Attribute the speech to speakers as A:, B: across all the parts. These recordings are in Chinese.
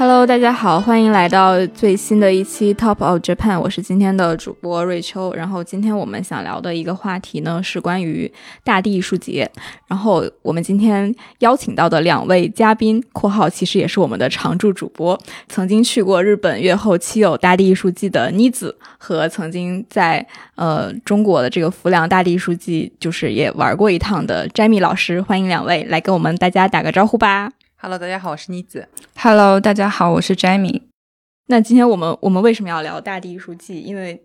A: Hello，大家好，欢迎来到最新的一期 Top of Japan，我是今天的主播瑞秋。然后今天我们想聊的一个话题呢是关于大地艺术节。然后我们今天邀请到的两位嘉宾（括号其实也是我们的常驻主播），曾经去过日本月后期有大地艺术季的妮子，和曾经在呃中国的这个浮梁大地艺术季就是也玩过一趟的摘米老师。欢迎两位来跟我们大家打个招呼吧。
B: Hello，大家好，我是妮子。
C: Hello，大家好，我是 Jamie。
A: 那今天我们我们为什么要聊大地艺术季？因为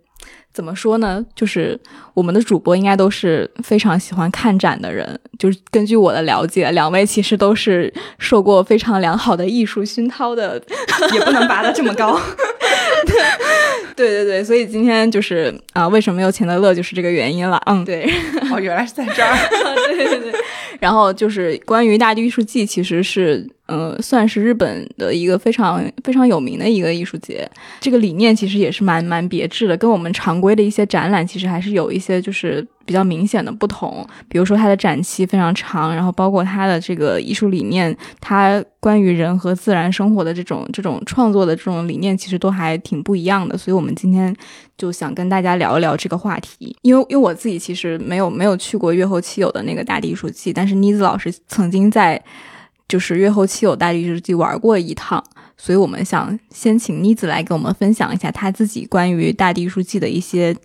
A: 怎么说呢，就是我们的主播应该都是非常喜欢看展的人。就是根据我的了解，两位其实都是受过非常良好的艺术熏陶的，
C: 也不能拔得这么高。
A: 对对对，所以今天就是啊，为什么没有钱德勒，就是这个原因了。嗯，对。
B: 哦，原来是在这儿。
A: 对 对对。然后就是关于大地艺术季，其实是。呃，算是日本的一个非常非常有名的一个艺术节。这个理念其实也是蛮蛮别致的，跟我们常规的一些展览其实还是有一些就是比较明显的不同。比如说它的展期非常长，然后包括它的这个艺术理念，它关于人和自然生活的这种这种创作的这种理念，其实都还挺不一样的。所以我们今天就想跟大家聊一聊这个话题。因为因为我自己其实没有没有去过月后期有的那个大地艺术季，但是妮子老师曾经在。就是月后期有大地日记玩过一趟，所以我们想先请妮子来给我们分享一下她自己关于大地艺术季的一些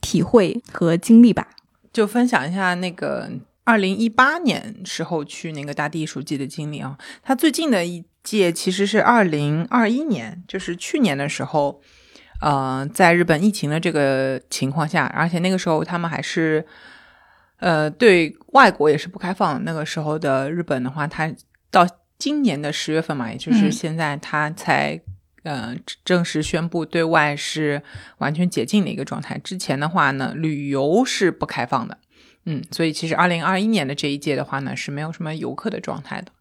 A: 体会和经历吧。
B: 就分享一下那个二零一八年时候去那个大地艺术季的经历啊。他最近的一届其实是二零二一年，就是去年的时候，呃，在日本疫情的这个情况下，而且那个时候他们还是呃对外国也是不开放。那个时候的日本的话，它到今年的十月份嘛，也就是现在，它才呃正式宣布对外是完全解禁的一个状态。之前的话呢，旅游是不开放的，嗯，所以其实二零二一年的这一届的话呢，是没有什么游客的状态的。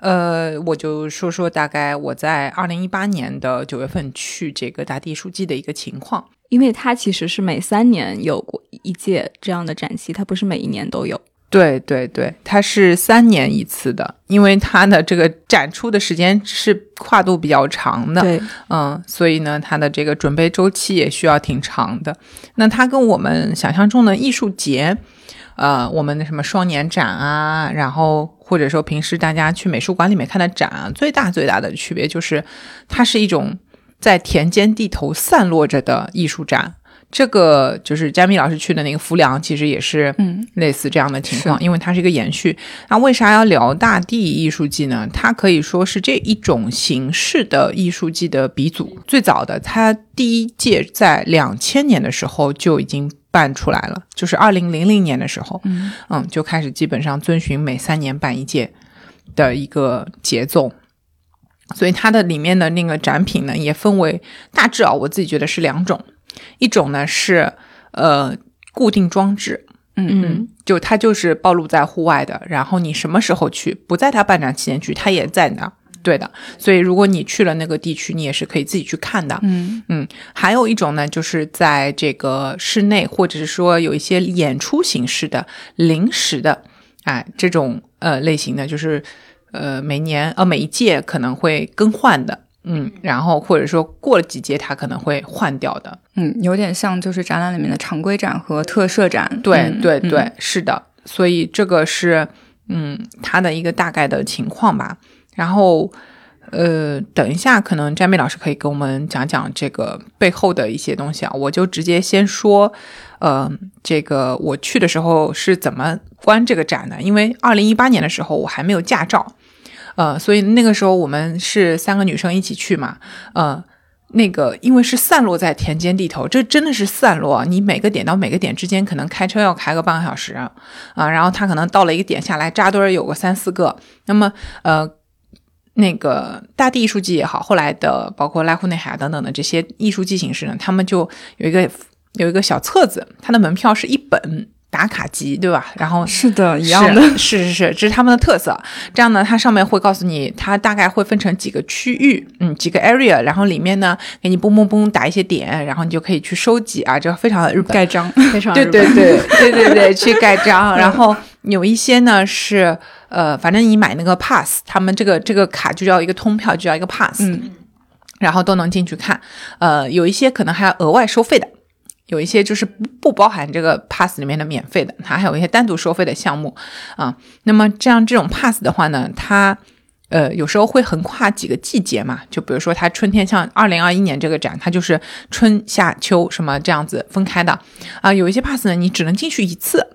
B: 呃，我就说说大概我在二零一八年的九月份去这个大地艺术季的一个情况，
A: 因为它其实是每三年有过一届这样的展期，它不是每一年都有。
B: 对对对，它是三年一次的，因为它的这个展出的时间是跨度比较长的，
A: 对，
B: 嗯，所以呢，它的这个准备周期也需要挺长的。那它跟我们想象中的艺术节，呃，我们的什么双年展啊，然后或者说平时大家去美术馆里面看的展啊，最大最大的区别就是，它是一种在田间地头散落着的艺术展。这个就是佳米老师去的那个浮梁，其实也是嗯类似这样的情况，因为它是一个延续。那为啥要聊大地艺术季呢？它可以说是这一种形式的艺术季的鼻祖，最早的它第一届在两千年的时候就已经办出来了，就是二零零零年的时候，嗯嗯就开始基本上遵循每三年办一届的一个节奏，所以它的里面的那个展品呢，也分为大致啊，我自己觉得是两种。一种呢是呃固定装置，嗯嗯，就它就是暴露在户外的，然后你什么时候去，不在它办展期间去，它也在那，对的。所以如果你去了那个地区，你也是可以自己去看的，嗯嗯。还有一种呢，就是在这个室内，或者是说有一些演出形式的临时的，哎，这种呃类型的，就是呃每年呃每一届可能会更换的。嗯，然后或者说过了几届，它可能会换掉的。
C: 嗯，有点像就是展览里面的常规展和特设展。
B: 对对对，是的。所以这个是嗯它的一个大概的情况吧。然后呃，等一下，可能詹美老师可以给我们讲讲这个背后的一些东西啊。我就直接先说，呃，这个我去的时候是怎么观这个展的？因为二零一八年的时候我还没有驾照。呃，所以那个时候我们是三个女生一起去嘛，呃，那个因为是散落在田间地头，这真的是散落，你每个点到每个点之间可能开车要开个半个小时啊，然后他可能到了一个点下来扎堆有个三四个，那么呃，那个大地艺术季也好，后来的包括濑户内海等等的这些艺术季形式呢，他们就有一个有一个小册子，它的门票是一本。打卡机，对吧？然后
C: 是的，一样的，
B: 是是是，这是他们的特色。这样呢，它上面会告诉你，它大概会分成几个区域，嗯，几个 area，然后里面呢给你嘣嘣嘣打一些点，然后你就可以去收集啊，这非常的日本
C: 盖章，
A: 非常
B: 对对对对对对，去盖章。然后有一些呢是呃，反正你买那个 pass，他们这个这个卡就叫一个通票，就叫一个 pass，
C: 嗯，
B: 然后都能进去看。呃，有一些可能还要额外收费的。有一些就是不包含这个 pass 里面的免费的，它还有一些单独收费的项目啊。那么这样这种 pass 的话呢，它呃有时候会横跨几个季节嘛，就比如说它春天像二零二一年这个展，它就是春夏秋什么这样子分开的啊。有一些 pass 呢，你只能进去一次，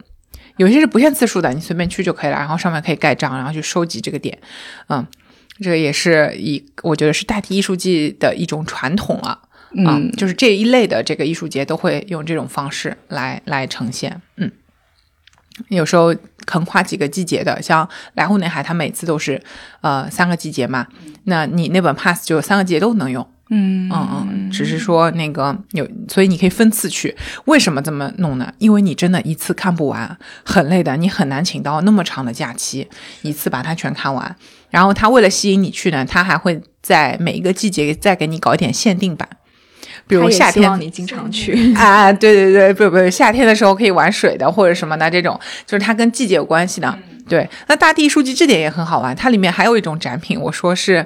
B: 有些是不限次数的，你随便去就可以了。然后上面可以盖章，然后去收集这个点，嗯，这个也是一我觉得是代替艺术季的一种传统了。嗯，就是这一类的这个艺术节都会用这种方式来来呈现。嗯，有时候横跨几个季节的，像来沪内海，它每次都是呃三个季节嘛，那你那本 pass 就三个季节都能用。
C: 嗯
B: 嗯嗯，只是说那个有，所以你可以分次去。为什么这么弄呢？因为你真的一次看不完，很累的，你很难请到那么长的假期一次把它全看完。然后他为了吸引你去呢，他还会在每一个季节再给你搞一点限定版。比如夏天，
A: 你经常去
B: 啊？对对对，不不，夏天的时候可以玩水的，或者什么的这种，就是它跟季节有关系的。对，那大地书记这点也很好玩，它里面还有一种展品，我说是，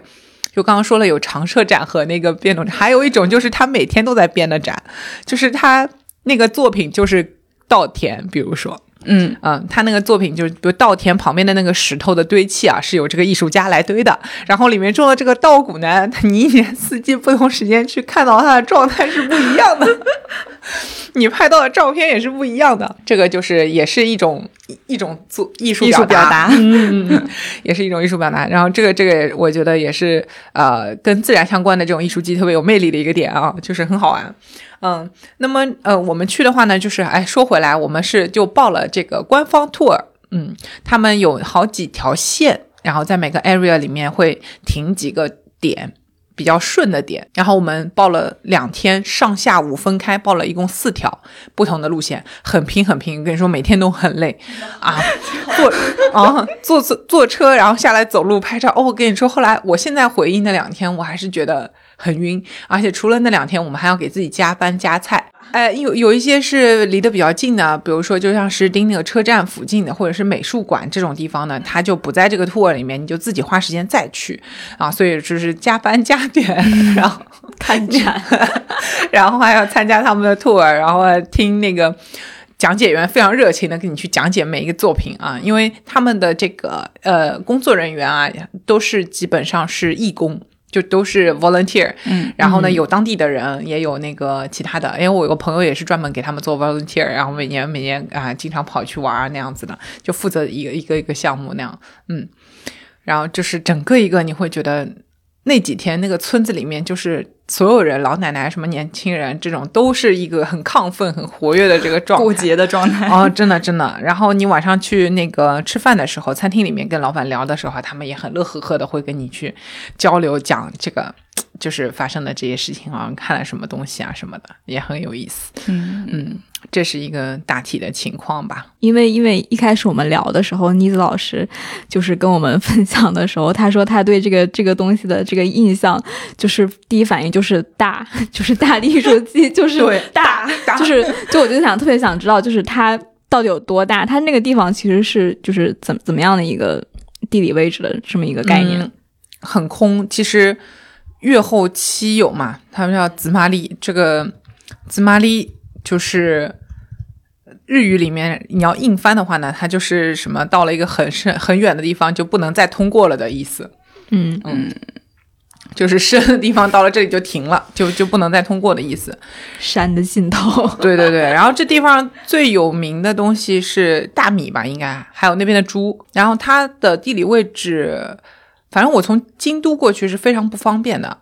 B: 就刚刚说了有常设展和那个变动展，还有一种就是他每天都在编的展，就是他那个作品就是稻田，比如说。
C: 嗯
B: 嗯，他那个作品就是，比如稻田旁边的那个石头的堆砌啊，是由这个艺术家来堆的。然后里面种的这个稻谷呢，你一年四季不同时间去看到它的状态是不一样的，你拍到的照片也是不一样的。这个就是也是一种一种做艺术
C: 艺术表
B: 达，嗯，也是一种艺术表达。然后这个这个，我觉得也是呃，跟自然相关的这种艺术季特别有魅力的一个点啊，就是很好玩。嗯，那么呃，我们去的话呢，就是哎，说回来，我们是就报了这个官方 tour，嗯，他们有好几条线，然后在每个 area 里面会停几个点，比较顺的点，然后我们报了两天，上下午分开报了一共四条不同的路线，很拼很拼，跟你说每天都很累 啊，坐啊坐坐坐车，然后下来走路拍照，哦，我跟你说，后来我现在回忆那两天，我还是觉得。很晕，而且除了那两天，我们还要给自己加班加菜。哎，有有一些是离得比较近的，比如说就像石丁那个车站附近的，或者是美术馆这种地方呢，它就不在这个 tour 里面，你就自己花时间再去啊。所以就是加班加点，然后
A: 看展，
B: 然后还要参加他们的 tour，然后听那个讲解员非常热情的给你去讲解每一个作品啊，因为他们的这个呃工作人员啊，都是基本上是义工。就都是 volunteer，
C: 嗯，
B: 然后呢，有当地的人，也有那个其他的。因为我有个朋友也是专门给他们做 volunteer，然后每年每年啊，经常跑去玩啊那样子的，就负责一个一个一个项目那样，嗯，然后就是整个一个你会觉得。那几天，那个村子里面就是所有人，老奶奶、什么年轻人，这种都是一个很亢奋、很活跃的这个状态，
C: 过节的状态
B: 哦，真的真的。然后你晚上去那个吃饭的时候，餐厅里面跟老板聊的时候，他们也很乐呵呵的，会跟你去交流讲这个。就是发生的这些事情啊，看了什么东西啊什么的，也很有意思。
C: 嗯
B: 嗯，这是一个大体的情况吧。
A: 因为因为一开始我们聊的时候，妮子老师就是跟我们分享的时候，他说他对这个这个东西的这个印象，就是第一反应就是大，就是大地艺术季，就是大，就是就我就想特别想知道，就是它到底有多大？它那个地方其实是就是怎怎么样的一个地理位置的这么一个概念？
B: 很空，其实。越后期有嘛？他们叫紫玛丽，这个紫玛丽就是日语里面你要硬翻的话呢，它就是什么到了一个很深很远的地方就不能再通过了的意思。
A: 嗯
B: 嗯，就是深的地方到了这里就停了，就就不能再通过的意思。
A: 山的尽头。
B: 对对对，然后这地方最有名的东西是大米吧，应该还有那边的猪。然后它的地理位置。反正我从京都过去是非常不方便的，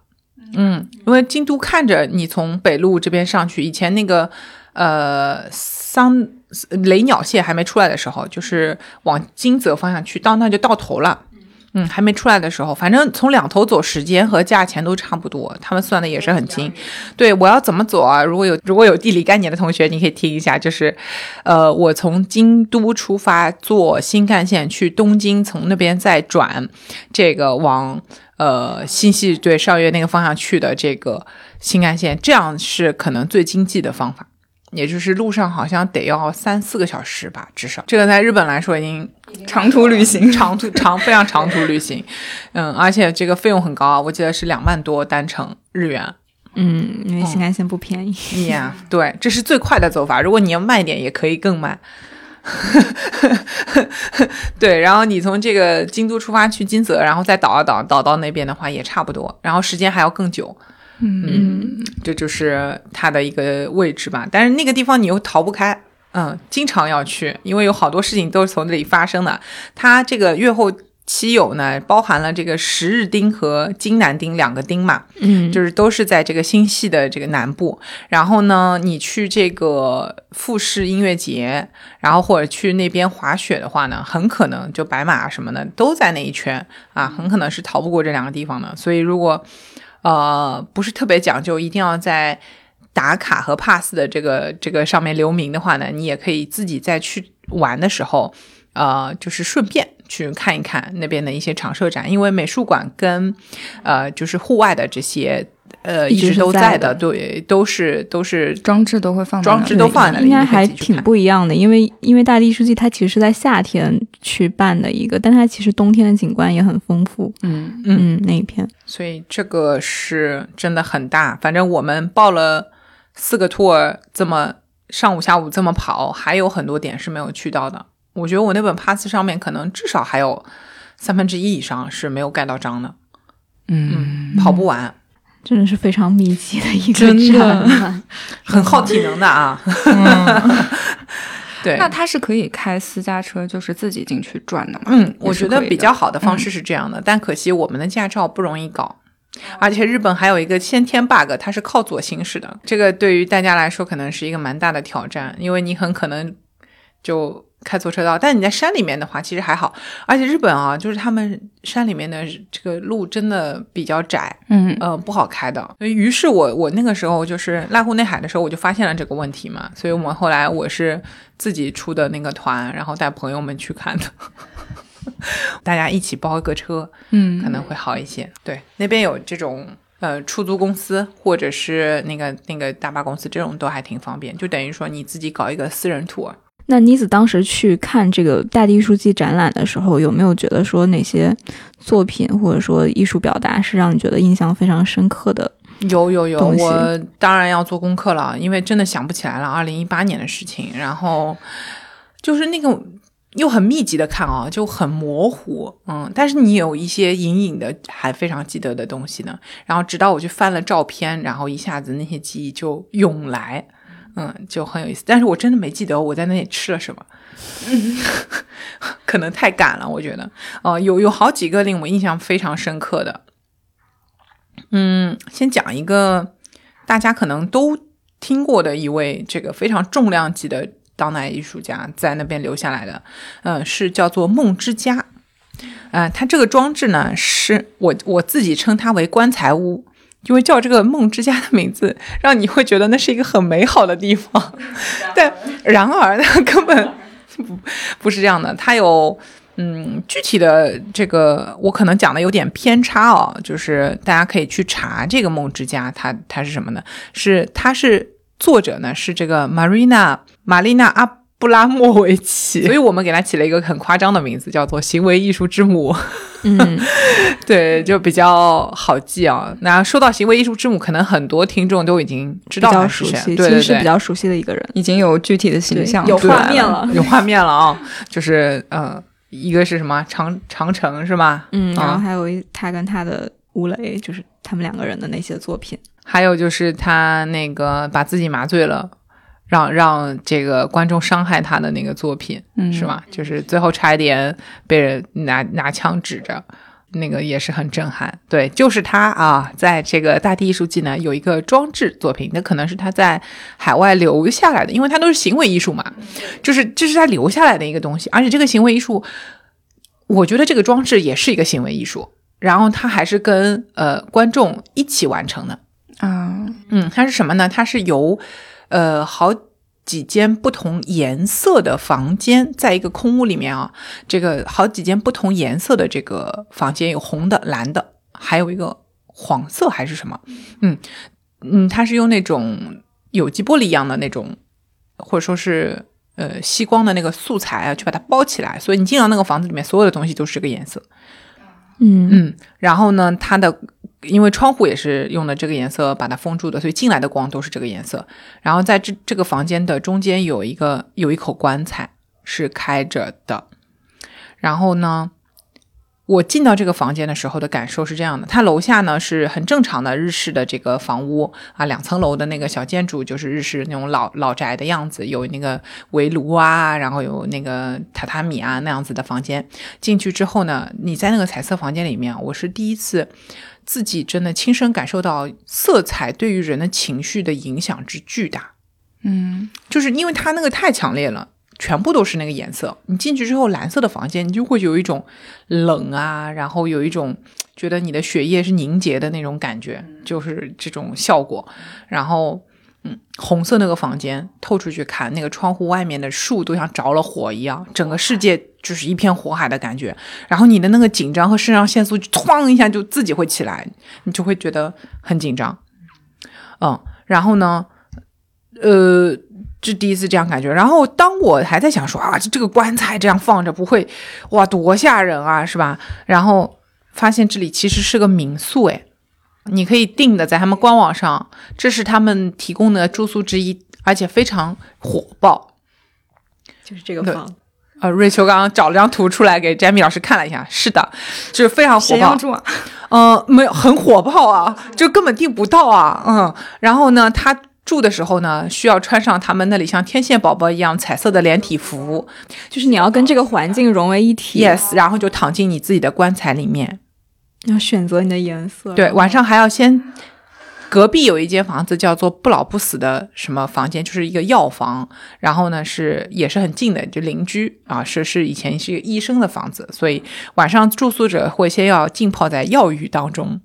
B: 嗯，因为京都看着你从北路这边上去，以前那个呃桑雷鸟线还没出来的时候，就是往金泽方向去，到那就到头了，嗯，还没出来的时候，反正从两头走，时间和价钱都差不多，他们算的也是很精。对我要怎么走啊？如果有如果有地理概念的同学，你可以听一下，就是，呃，我从京都出发，坐新干线去东京，从那边再转这个往呃新系对上越那个方向去的这个新干线，这样是可能最经济的方法。也就是路上好像得要三四个小时吧，至少这个在日本来说已经
C: 长途旅行，
B: 长途 长非常长途旅行，嗯，而且这个费用很高啊，我记得是两万多单程日元。
A: 嗯，因为新干线不便宜。
B: Yeah，对，这是最快的走法。如果你要慢一点，也可以更慢。对，然后你从这个京都出发去金泽，然后再倒啊倒，倒到那边的话也差不多，然后时间还要更久。
A: 嗯，
B: 这就是它的一个位置吧。但是那个地方你又逃不开，嗯，经常要去，因为有好多事情都是从这里发生的。它这个月后期有呢，包含了这个十日町和金南町两个町嘛，
A: 嗯，
B: 就是都是在这个新系的这个南部。然后呢，你去这个富士音乐节，然后或者去那边滑雪的话呢，很可能就白马什么的都在那一圈啊，很可能是逃不过这两个地方的。所以如果呃不是特别讲究，一定要在打卡和 pass 的这个这个上面留名的话呢，你也可以自己再去玩的时候，呃，就是顺便去看一看那边的一些常设展，因为美术馆跟呃就是户外的这些呃
A: 一直
B: 都
A: 在的
B: 的，对，都是都是
C: 装置都会放在里
B: 装置都放在那里，
A: 应该还挺不一样的，因为因为大地艺术季它其实是在夏天去办的一个，但它其实冬天的景观也很丰富。
C: 嗯，
A: 嗯，那一片
B: 所以这个是真的很大。反正我们报了四个 tour，这么上午下午这么跑，还有很多点是没有去到的。我觉得我那本 pass 上面可能至少还有三分之一以上是没有盖到章的，
C: 嗯，
B: 跑不完，
A: 真的是非常密集的一个
C: 真的。
B: 很耗体能的啊。对，
C: 那他是可以开私家车，就是自己进去转的吗？
B: 嗯，我觉得比较好的方式是这样的，但可惜我们的驾照不容易搞。而且日本还有一个先天 bug，它是靠左行驶的，这个对于大家来说可能是一个蛮大的挑战，因为你很可能就开错车道。但你在山里面的话，其实还好。而且日本啊，就是他们山里面的这个路真的比较窄，
C: 嗯
B: 呃，不好开的。于是我我那个时候就是濑户内海的时候，我就发现了这个问题嘛。所以我们后来我是自己出的那个团，然后带朋友们去看的。大家一起包一个车，
C: 嗯
B: 可能会好一些。对，那边有这种呃出租公司或者是那个那个大巴公司，这种都还挺方便。就等于说你自己搞一个私人 tour。
A: 那妮子当时去看这个大地艺术季展览的时候，有没有觉得说哪些作品或者说艺术表达是让你觉得印象非常深刻的？
B: 有有有，我当然要做功课了，因为真的想不起来了，二零一八年的事情。然后就是那个又很密集的看啊，就很模糊，嗯，但是你有一些隐隐的还非常记得的东西呢。然后直到我去翻了照片，然后一下子那些记忆就涌来，嗯，就很有意思。但是我真的没记得我在那里吃了什么。嗯 可能太赶了，我觉得，呃，有有好几个令我印象非常深刻的，嗯，先讲一个大家可能都听过的一位这个非常重量级的当代艺术家在那边留下来的，嗯、是叫做梦之家。呃，它这个装置呢，是我我自己称它为棺材屋，因为叫这个梦之家的名字，让你会觉得那是一个很美好的地方。但然而，呢 根本不不是这样的，它有。嗯，具体的这个我可能讲的有点偏差哦，就是大家可以去查这个梦之家，它它是什么呢？是它是作者呢是这个 Marina 玛丽娜阿布拉莫维奇，所以我们给它起了一个很夸张的名字，叫做行为艺术之母。
A: 嗯，
B: 对，就比较好记啊。那说到行为艺术之母，可能很多听众都已经知
A: 比较
B: 道他是谁，
A: 熟悉，
B: 对对对
A: 其实是比，较熟悉的一个人。
C: 已经有具体的形象
A: 有画面了
B: 有画面了啊，就是呃，一个是什么长长城是吗？
A: 嗯，然后
B: 啊
A: 还有一他跟他的吴磊，就是他们两个人的那些作品。
B: 还有就是他那个把自己麻醉了，让让这个观众伤害他的那个作品，
C: 嗯
B: 是吧？就是最后差一点被人拿拿枪指着。那个也是很震撼，对，就是他啊，在这个大地艺术季呢有一个装置作品，那可能是他在海外留下来的，因为他都是行为艺术嘛，就是这是他留下来的一个东西，而且这个行为艺术，我觉得这个装置也是一个行为艺术，然后他还是跟呃观众一起完成的。
C: 啊，
B: 嗯，它是什么呢？它是由呃好几间不同颜色的房间，在一个空屋里面啊，这个好几间不同颜色的这个房间，有红的、蓝的，还有一个黄色还是什么？嗯嗯，它是用那种有机玻璃一样的那种，或者说是呃吸光的那个素材啊，去把它包起来，所以你进到那个房子里面，所有的东西都是这个颜色。
A: 嗯
B: 嗯，然后呢，它的因为窗户也是用的这个颜色把它封住的，所以进来的光都是这个颜色。然后在这这个房间的中间有一个有一口棺材是开着的。然后呢，我进到这个房间的时候的感受是这样的：它楼下呢是很正常的日式的这个房屋啊，两层楼的那个小建筑，就是日式那种老老宅的样子，有那个围炉啊，然后有那个榻榻米啊那样子的房间。进去之后呢，你在那个彩色房间里面，我是第一次自己真的亲身感受到色彩对于人的情绪的影响之巨大。
C: 嗯，
B: 就是因为它那个太强烈了，全部都是那个颜色。你进去之后，蓝色的房间，你就会有一种冷啊，然后有一种觉得你的血液是凝结的那种感觉，就是这种效果。然后，嗯，红色那个房间透出去看，那个窗户外面的树都像着了火一样，整个世界就是一片火海的感觉。然后你的那个紧张和肾上腺素就哐一下就自己会起来，你就会觉得很紧张。嗯，然后呢？呃，这第一次这样感觉。然后当我还在想说啊，这这个棺材这样放着不会，哇，多吓人啊，是吧？然后发现这里其实是个民宿，哎，你可以订的，在他们官网上，这是他们提供的住宿之一，而且非常火爆。
A: 就是这个房，
B: 呃，瑞秋刚刚找了张图出来给 Jamie 老师看了一下，是的，就是非常火爆
C: 啊？
B: 呃，没有很火爆啊，就根本订不到啊，嗯，然后呢，他住的时候呢，需要穿上他们那里像天线宝宝一样彩色的连体服
A: 就是你要跟这个环境融为一体
B: ，yes，然后就躺进你自己的棺材里面，
A: 要选择你的颜色。
B: 对，晚上还要先。隔壁有一间房子叫做不老不死的什么房间，就是一个药房，然后呢是也是很近的，就邻居啊，是是以前是一个医生的房子，所以晚上住宿者会先要浸泡在药浴当中，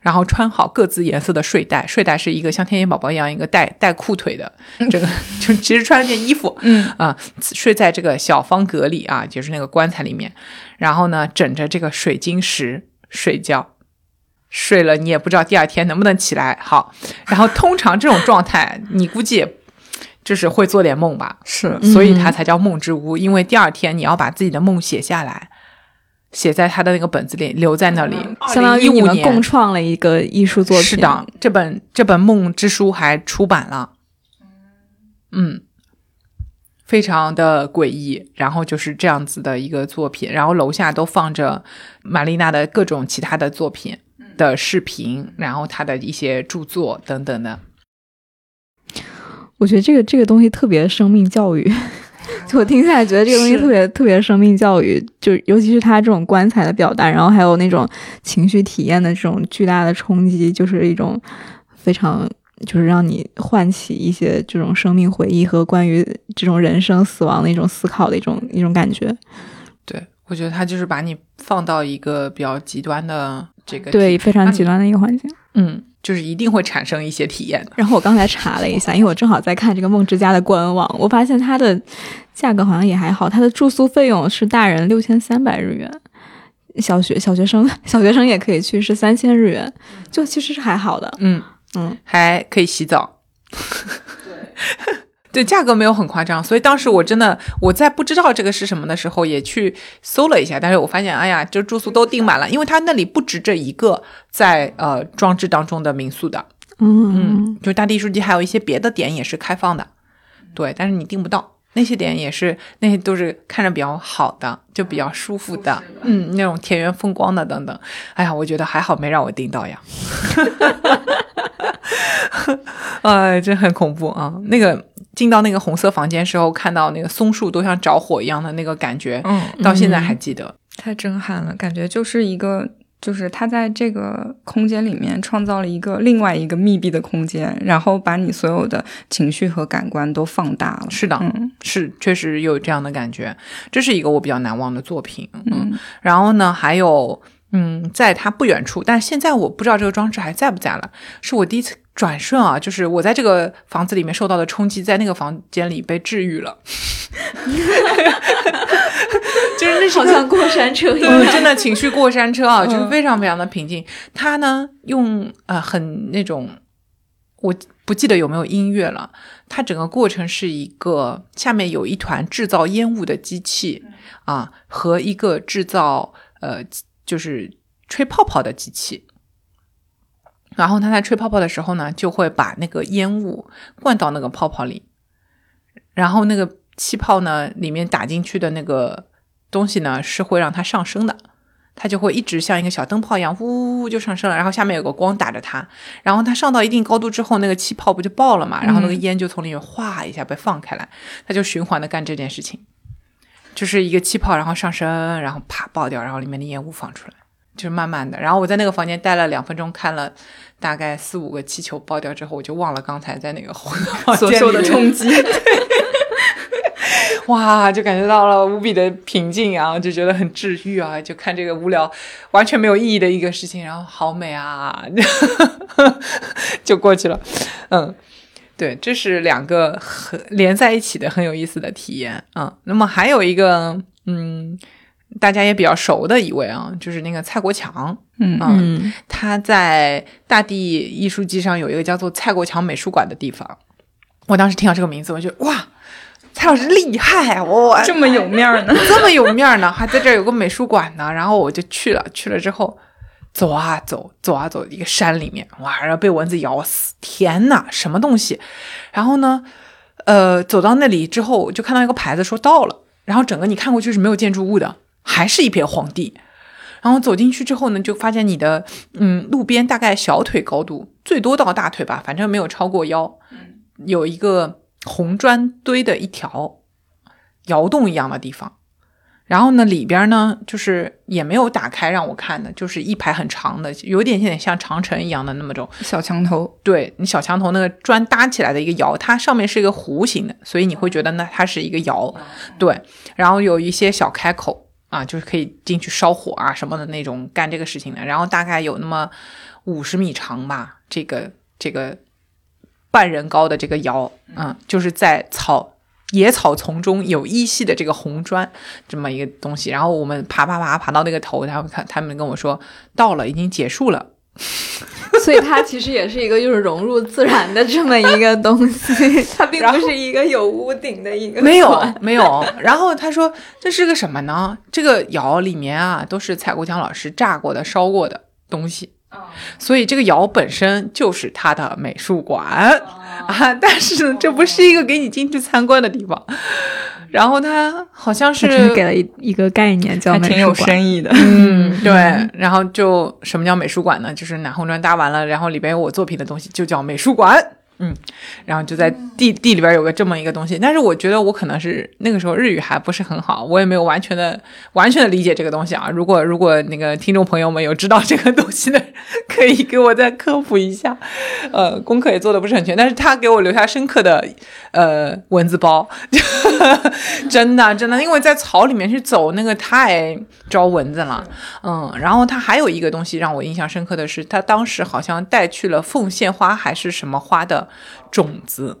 B: 然后穿好各自颜色的睡袋，睡袋是一个像天线宝宝一样一个带带裤腿的，这个 就其实穿了件衣服，
C: 嗯
B: 啊、睡在这个小方格里啊，就是那个棺材里面，然后呢枕着这个水晶石睡觉。睡了你也不知道第二天能不能起来。好，然后通常这种状态，你估计就是会做点梦吧，
C: 是
B: 所以它才叫梦之屋。因为第二天你要把自己的梦写下来，写在他的那个本子里，留在那里。
A: 相当于你们共创了一个艺术作品。
B: 是的，这本这本梦之书还出版了，嗯，非常的诡异。然后就是这样子的一个作品，然后楼下都放着玛丽娜的各种其他的作品的视频，然后她的一些著作等等的。
A: 我觉得这个这个东西特别生命教育，就 我听起来觉得这个东西特别特别生命教育，就尤其是他这种棺材的表达，然后还有那种情绪体验的这种巨大的冲击，就是一种非常就是让你唤起一些这种生命回忆和关于这种人生死亡的一种思考的一种一种感觉。
B: 对，我觉得他就是把你放到一个比较极端的这个
A: 对，非常极端的一个环境。
B: 嗯，就是一定会产生一些体验的。
A: 然后我刚才查了一下，因为我正好在看这个梦之家的官网，我发现它的价格好像也还好，它的住宿费用是大人六千三百日元，小学小学生 小学生也可以去是三千日元，就其实是还好的。
B: 嗯，
A: 嗯，
B: 还可以洗澡。对，价格没有很夸张，所以当时我真的我在不知道这个是什么的时候，也去搜了一下，但是我发现，哎呀，就住宿都订满了，因为它那里不止这一个在呃装置当中的民宿的，
A: 嗯
B: 嗯，就大地艺术季还有一些别的点也是开放的，对，但是你订不到。那些点也是，那些都是看着比较好的，就比较舒服的，嗯，那种田园风光的等等。哎呀，我觉得还好没让我订到呀。哎，这很恐怖啊！那个进到那个红色房间时候，看到那个松树都像着火一样的那个感觉，
C: 嗯，
B: 到现在还记得。
C: 太震撼了，感觉就是一个就是他在这个空间里面创造了一个另外一个密闭的空间，然后把你所有的情绪和感官都放大了。
B: 是的，
C: 嗯
B: 是确实有这样的感觉，这是一个我比较难忘的作品。嗯，
C: 嗯
B: 然后呢，还有嗯，在它不远处，但是现在我不知道这个装置还在不在了。是我第一次转瞬啊，就是我在这个房子里面受到的冲击，在那个房间里被治愈了。就是那是
A: 好像过山车一
B: 嗯，
A: 样。
B: 真的情绪过山车啊，
C: 嗯
B: 就是非常非常的平静。他呢，用呃很那种，我不记得有没有音乐了。它整个过程是一个下面有一团制造烟雾的机器啊，和一个制造呃就是吹泡泡的机器。然后他在吹泡泡的时候呢，就会把那个烟雾灌到那个泡泡里，然后那个气泡呢里面打进去的那个东西呢是会让它上升的，它就会一直像一个小灯泡一样，呜呜就上升了。然后下面有个光打着它，然后它上到一定高度之后，那个气泡不就爆了嘛？然后那个烟就从里面哗一下被放开来，它就循环的干这件事情，就是一个气泡，然后上升，然后啪爆掉，然后里面的烟雾放出来。就是慢慢的，然后我在那个房间待了两分钟，看了大概四五个气球爆掉之后，我就忘了刚才在那个房
C: 所受的冲击。
B: 哇，就感觉到了无比的平静啊，就觉得很治愈啊，就看这个无聊、完全没有意义的一个事情，然后好美啊，就过去了。嗯，对，这是两个很连在一起的很有意思的体验啊、嗯。那么还有一个，嗯，大家也比较熟的一位啊，就是那个蔡国强。
C: 嗯
B: 嗯
A: 嗯，
B: 他在大地艺术季上有一个叫做蔡国强美术馆的地方。我当时听到这个名字，我就哇，蔡老师厉害，我
C: 这么有面儿呢？
B: 这么有面儿呢，还在这儿有个美术馆呢。然后我就去了，去了之后，走啊走，走啊走，一个山里面，哇，然后被蚊子咬死，天呐，什么东西？然后呢，呃，走到那里之后，就看到一个牌子说到了，然后整个你看过去是没有建筑物的，还是一片荒地。然后走进去之后呢，就发现你的嗯路边大概小腿高度，最多到大腿吧，反正没有超过腰，有一个红砖堆的一条窑洞一样的地方。然后呢，里边呢就是也没有打开让我看的，就是一排很长的，有点点像长城一样的那么种。
C: 小墙头，
B: 对你小墙头那个砖搭起来的一个窑，它上面是一个弧形的，所以你会觉得呢它是一个窑。对，然后有一些小开口啊，就是可以进去烧火啊什么的那种干这个事情的。然后大概有那么五十米长吧，这个这个半人高的这个窑，嗯，就是在草野草丛中有依稀的这个红砖这么一个东西。然后我们爬爬爬爬到那个头，他们看他们跟我说到了，已经结束了。
A: 所以它其实也是一个就是融入自然的这么一个东西，它并不是一个有屋顶的一个
B: 没有 没有。然后他说这是个什么呢？这个窑里面啊都是蔡国强老师炸过的、烧过的东西。所以这个窑本身就是他的美术馆、啊，但是呢，这不是一个给你进去参观的地方。然后他好像是
A: 给了一一个概念叫
C: 还挺有
A: 美术馆。
C: 深意的。
B: 嗯，对，然后就什么叫美术馆呢？就是拿红砖搭完了，然后里边有我作品的东西，就叫美术馆。嗯，然后就在地地里边有个这么一个东西，但是我觉得我可能是那个时候日语还不是很好，我也没有完全的完全的理解这个东西啊。如果如果那个听众朋友们有知道这个东西的，可以给我再科普一下。呃，功课也做的不是很全，但是他给我留下深刻的呃文字包，真的真的，因为在草里面去走那个太招蚊子了。嗯，然后他还有一个东西让我印象深刻的是，他当时好像带去了凤仙花还是什么花的种子，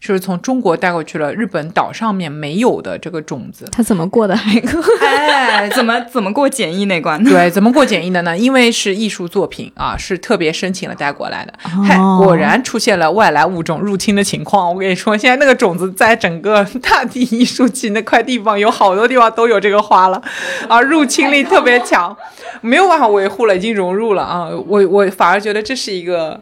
B: 就是从中国带过去了日本岛上面没有的这个种子。
A: 他怎么过的海哥？
B: 哎，
C: 怎么怎么过检疫那关呢？
B: 对，怎么过检疫的呢？因为是艺术作品啊，是特别申请了带过来的。嗨，
A: 哦
B: 果然出现了外来物种入侵的情况。我跟你说，现在那个种子在整个大地艺术季那块地方，有好多地方都有这个花了，啊，入侵力特别强，没有办法维护了，已经融入了啊。我我反而觉得这是一个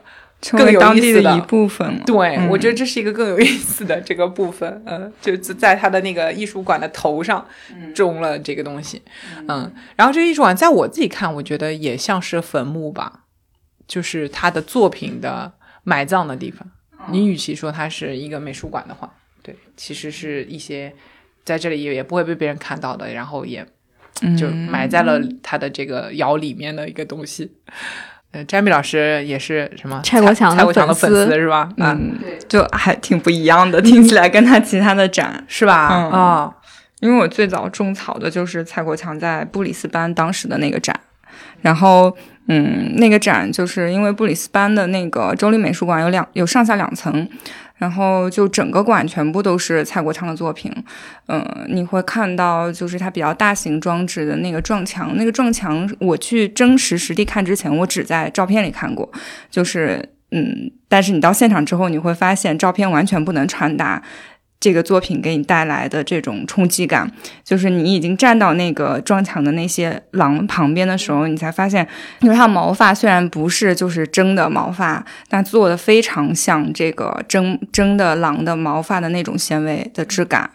B: 更有
C: 当地的
B: 意思的。
C: 一部分。
B: 对，
C: 嗯。
B: 我觉得这是一个更有意思的这个部分，嗯、就在他的那个艺术馆的头上种了这个东西，嗯，然后这个艺术馆在我自己看，我觉得也像是坟墓吧，就是他的作品的埋葬的地方。你与其说它是一个美术馆的话，对，其实是一些在这里也也不会被别人看到的，然后也就埋在了他的这个窑里面的一个东西。呃，詹米老师也是什么
A: 蔡国强
B: 蔡国强的粉
A: 粉丝
B: 丝是吧？啊，
C: 嗯，就还挺不一样的，听起来跟他其他的展。
B: 是吧？
C: 嗯
B: 啊，
C: 因为我最早种草的就是蔡国强在布里斯班当时的那个展，然后嗯，那个展就是因为布里斯班的那个州立美术馆有两有上下两层，然后就整个馆全部都是蔡国强的作品，嗯、你会看到就是他比较大型装置的那个撞墙，那个撞墙我去真实实地看之前，我只在照片里看过，就是嗯，但是你到现场之后，你会发现照片完全不能传达这个作品给你带来的这种冲击感。就是你已经站到那个撞墙的那些狼旁边的时候，你才发现，因为它毛发虽然不是就是真的毛发，但做的非常像这个真真的狼的毛发的那种纤维的质感，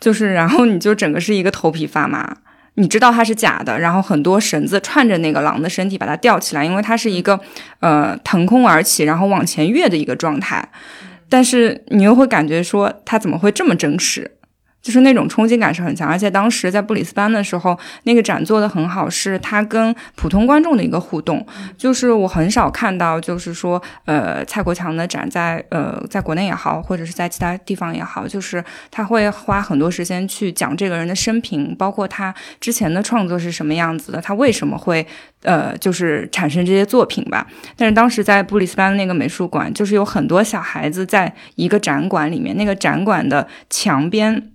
C: 就是然后你就整个是一个头皮发麻。你知道它是假的，然后很多绳子串着那个狼的身体把它吊起来，因为它是一个呃腾空而起，然后往前跃的一个状态。但是你又会感觉说他怎么会这么真实？就是那种冲击感是很强，而且当时在布里斯班的时候，那个展做的很好，是他跟普通观众的一个互动。就是我很少看到，就是说，呃，蔡国强的展在呃在国内也好，或者是在其他地方也好，就是他会花很多时间去讲这个人的生平，包括他之前的创作是什么样子的，他为什么会呃就是产生这些作品吧。但是当时在布里斯班那个美术馆，就是有很多小孩子在一个展馆里面，那个展馆的墙边。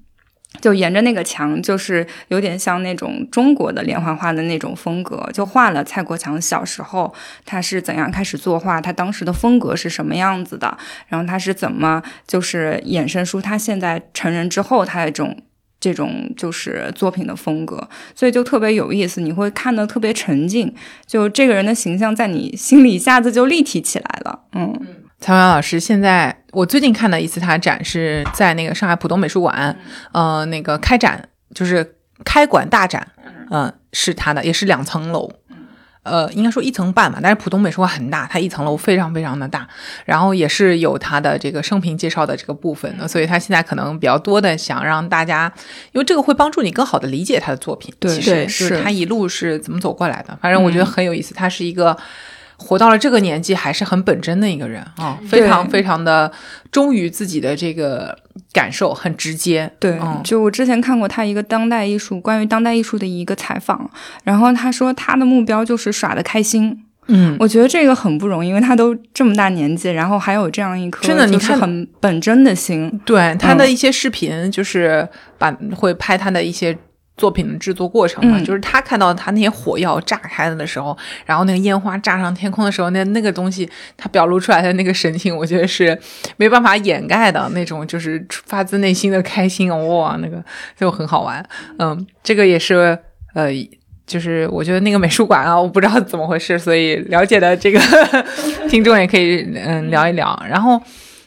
C: 就沿着那个墙，就是有点像那种中国的连环画的那种风格，就画了蔡国强小时候他是怎样开始作画，他当时的风格是什么样子的，然后他是怎么就是衍生出他现在成人之后他的这种这种就是作品的风格，所以就特别有意思，你会看得特别沉浸，就这个人的形象在你心里一下子就立体起来了，嗯。
B: 蔡文老师，现在我最近看的一次他展是在那个上海浦东美术馆，呃，那个开展就是开馆大展，嗯、是他的，也是两层楼。呃，应该说一层半吧，但是浦东美术馆很大，它一层楼非常非常的大，然后也是有他的这个生平介绍的这个部分的，所以他现在可能比较多的想让大家，因为这个会帮助你更好的理解他的作品，
C: 对
B: 其实
A: 对
B: 就是
C: 是
B: 他一路是怎么走过来的，反正我觉得很有意思，他是一个。活到了这个年纪还是很本真的一个人啊，非常非常的忠于自己的这个感受，很直接。
C: 对，
B: 嗯
C: 就我之前看过他一个当代艺术关于当代艺术的一个采访，然后他说他的目标就是耍的开心。
B: 嗯，
C: 我觉得这个很不容易，因为他都这么大年纪，然后还有这样一颗
B: 真的你
C: 是很本真的心。
B: 对他的
C: 嗯
B: 一些视频，就是把会拍他的一些。作品的制作过程嘛，
C: 嗯
B: 就是他看到他那些火药炸开了的时候，然后那个烟花炸上天空的时候，那那个东西他表露出来的那个神情，我觉得是没办法掩盖的那种，就是发自内心的开心哦，哇，那个就很好玩。嗯，这个也是呃，就是我觉得那个美术馆啊，我不知道怎么回事，所以了解的这个 听众也可以嗯聊一聊。然后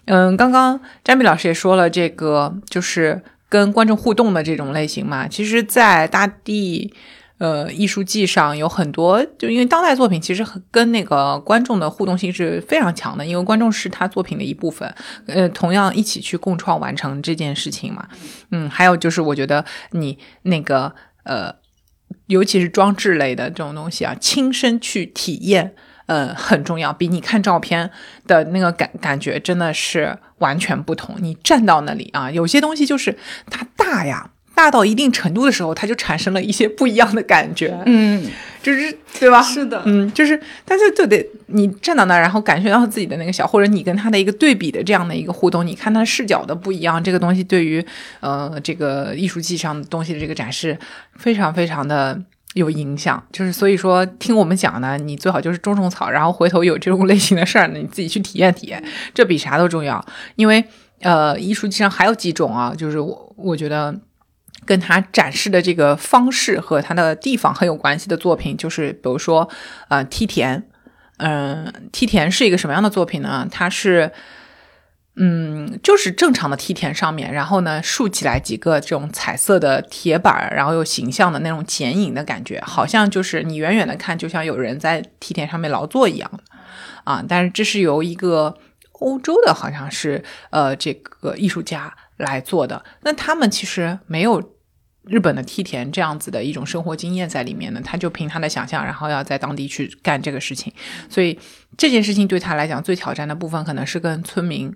B: 嗯，刚刚詹米老师也说了，这个就是跟观众互动的这种类型嘛，其实，在大地。呃，艺术季上有很多，就因为当代作品其实很跟那个观众的互动性是非常强的，因为观众是他作品的一部分，呃，同样一起去共创完成这件事情嘛。嗯，还有就是我觉得你那个呃，尤其是装置类的这种东西啊，亲身去体验，呃，很重要，比你看照片的那个感感觉真的是完全不同。你站到那里啊，有些东西就是它大呀。大到一定程度的时候，它就产生了一些不一样的感觉，
C: 嗯，
B: 就是对吧？
C: 是的，
B: 嗯，就是，但是就得你站到那儿，然后感觉到自己的那个小，或者你跟他的一个对比的这样的一个互动，你看他视角的不一样，这个东西对于呃这个艺术季上的东西的这个展示，非常非常的有影响。就是所以说，听我们讲呢，你最好就是种种草，然后回头有这种 类型的事儿呢，你自己去体验体验，这比啥都重要。因为呃，艺术季上还有几种啊，就是我我觉得。跟他展示的这个方式和他的地方很有关系的作品，就是比如说，呃，梯田，嗯、梯田是一个什么样的作品呢？它是，嗯，就是正常的梯田上面，然后呢，竖起来几个这种彩色的铁板，然后有形象的那种剪影的感觉，好像就是你远远的看，就像有人在梯田上面劳作一样啊。但是这是由一个欧洲的，好像是呃这个艺术家来做的，那他们其实没有。日本的梯田这样子的一种生活经验在里面呢，他就凭他的想象，然后要在当地去干这个事情。所以这件事情对他来讲最挑战的部分，可能是跟村民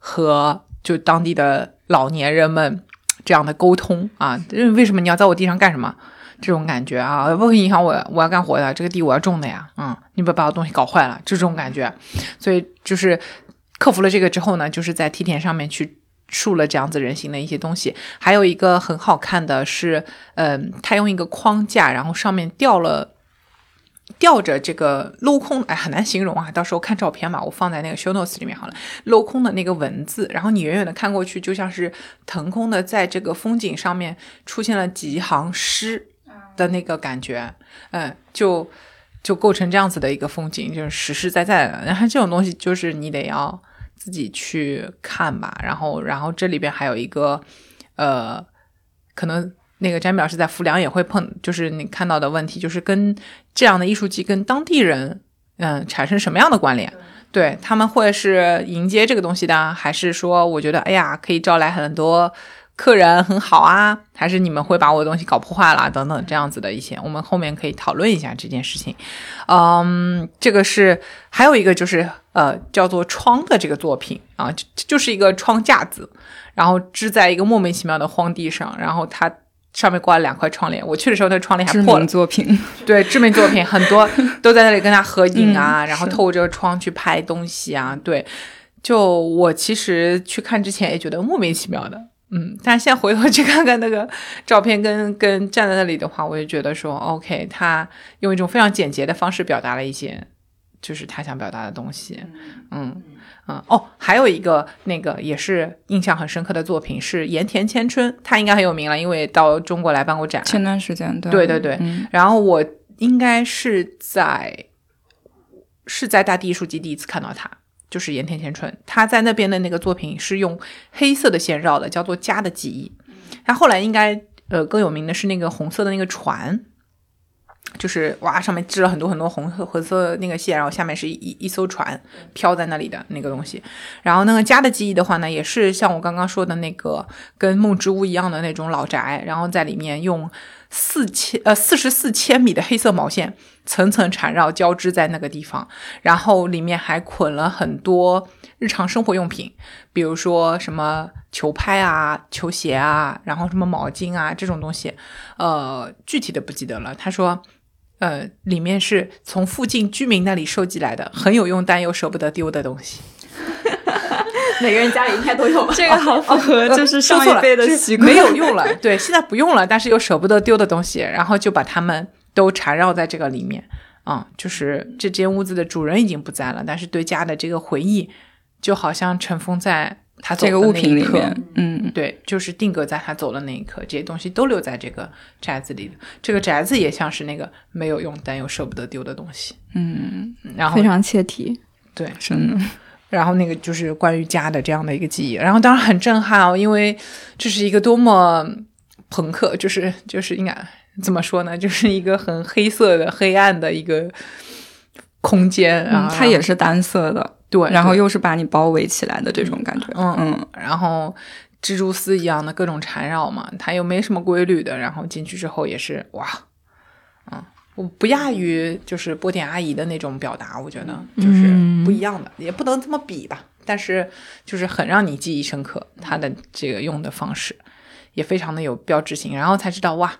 B: 和就当地的老年人们这样的沟通啊。为什么你要在我地上干什么？这种感觉啊，不会影响我我要干活的，这个地我要种的呀。嗯，你不要把我东西搞坏了，就这种感觉。所以就是克服了这个之后呢，就是在梯田上面去。竖了这样子人形的一些东西，还有一个很好看的是，嗯，他用一个框架，然后上面吊了吊着这个镂空，哎，很难形容啊，到时候看照片吧，我放在那个 show notes 里面好了。镂空的那个文字，然后你远远的看过去，就像是腾空的，在这个风景上面出现了几行诗的那个感觉，嗯，就就构成这样子的一个风景，就是实实在在的。然后这种东西就是你得要。自己去看吧，然后，然后这里边还有一个，呃，可能那个詹表是在浮梁也会碰，就是你看到的问题，就是跟这样的艺术季跟当地人，嗯，产生什么样的关联？对他们会是迎接这个东西的，还是说，我觉得，哎呀，可以招来很多。客人很好啊，还是你们会把我的东西搞破坏了等等这样子的一些，我们后面可以讨论一下这件事情。嗯，这个是还有一个就是呃叫做窗的这个作品啊，就就是一个窗架子，然后支在一个莫名其妙的荒地上，然后它上面挂了两块窗帘。我去的时候那窗帘还破了。
C: 作品，
B: 对，知名作品很多都在那里跟他合影啊，然后透过这个窗去拍东西啊。对，就我其实去看之前也觉得莫名其妙的。嗯，但现在回头去看看那个照片，跟跟站在那里的话，我就觉得说，OK，他用一种非常简洁的方式表达了一些，就是他想表达的东西。嗯嗯哦，还有一个那个也是印象很深刻的作品是盐田千春，他应该很有名了，因为到中国来办过展。
C: 前段时间，
B: 对对对。然后我应该是在是在大地艺术季第一次看到他。就是盐田千春，他在那边的那个作品是用黑色的线绕的，叫做《家的记忆》。他后来应该呃更有名的是那个红色的那个船，就是哇上面织了很多很多红色红色那个线，然后下面是一一艘船飘在那里的那个东西。然后那个《家的记忆》的话呢，也是像我刚刚说的那个跟梦之屋一样的那种老宅，然后在里面用。四千呃四十四千米的黑色毛线层层缠绕交织在那个地方，然后里面还捆了很多日常生活用品，比如说什么球拍啊、球鞋啊，然后什么毛巾啊这种东西，呃，具体的不记得了。他说，呃，里面是从附近居民那里收集来的，很有用但又舍不得丢的东西。
A: 每个人家里应该都有吧？
C: 这个好符合就是上一辈的习惯。
B: 没有用了，对，现在不用了，但是又舍不得丢的东西，然后就把它们都缠绕在这个里面。啊，就是这间屋子的主人已经不在了，但是对家的这个回忆，就好像尘封在他走的
C: 那一刻。嗯，
B: 对，就是定格在他走的那一刻，这些东西都留在这个宅子里。这个宅子也像是那个没有用但又舍不得丢的东西。
C: 嗯，
B: 然后
A: 非常切题。
B: 对，
C: 真的。
B: 然后那个就是关于家的这样的一个记忆，然后当然很震撼哦，因为这是一个多么朋克，就是就是应该怎么说呢，就是一个很黑色的、黑暗的一个空间啊，
C: 它也是单色的，
B: 对，
C: 然后又是把你包围起来的这种感觉，
B: 嗯嗯，然后蜘蛛丝一样的各种缠绕嘛，它又没什么规律的，然后进去之后也是哇，嗯。不亚于就是波点阿姨的那种表达，我觉得就是不一样的，也不能这么比吧。但是就是很让你记忆深刻，他的这个用的方式也非常的有标志性。然后才知道哇，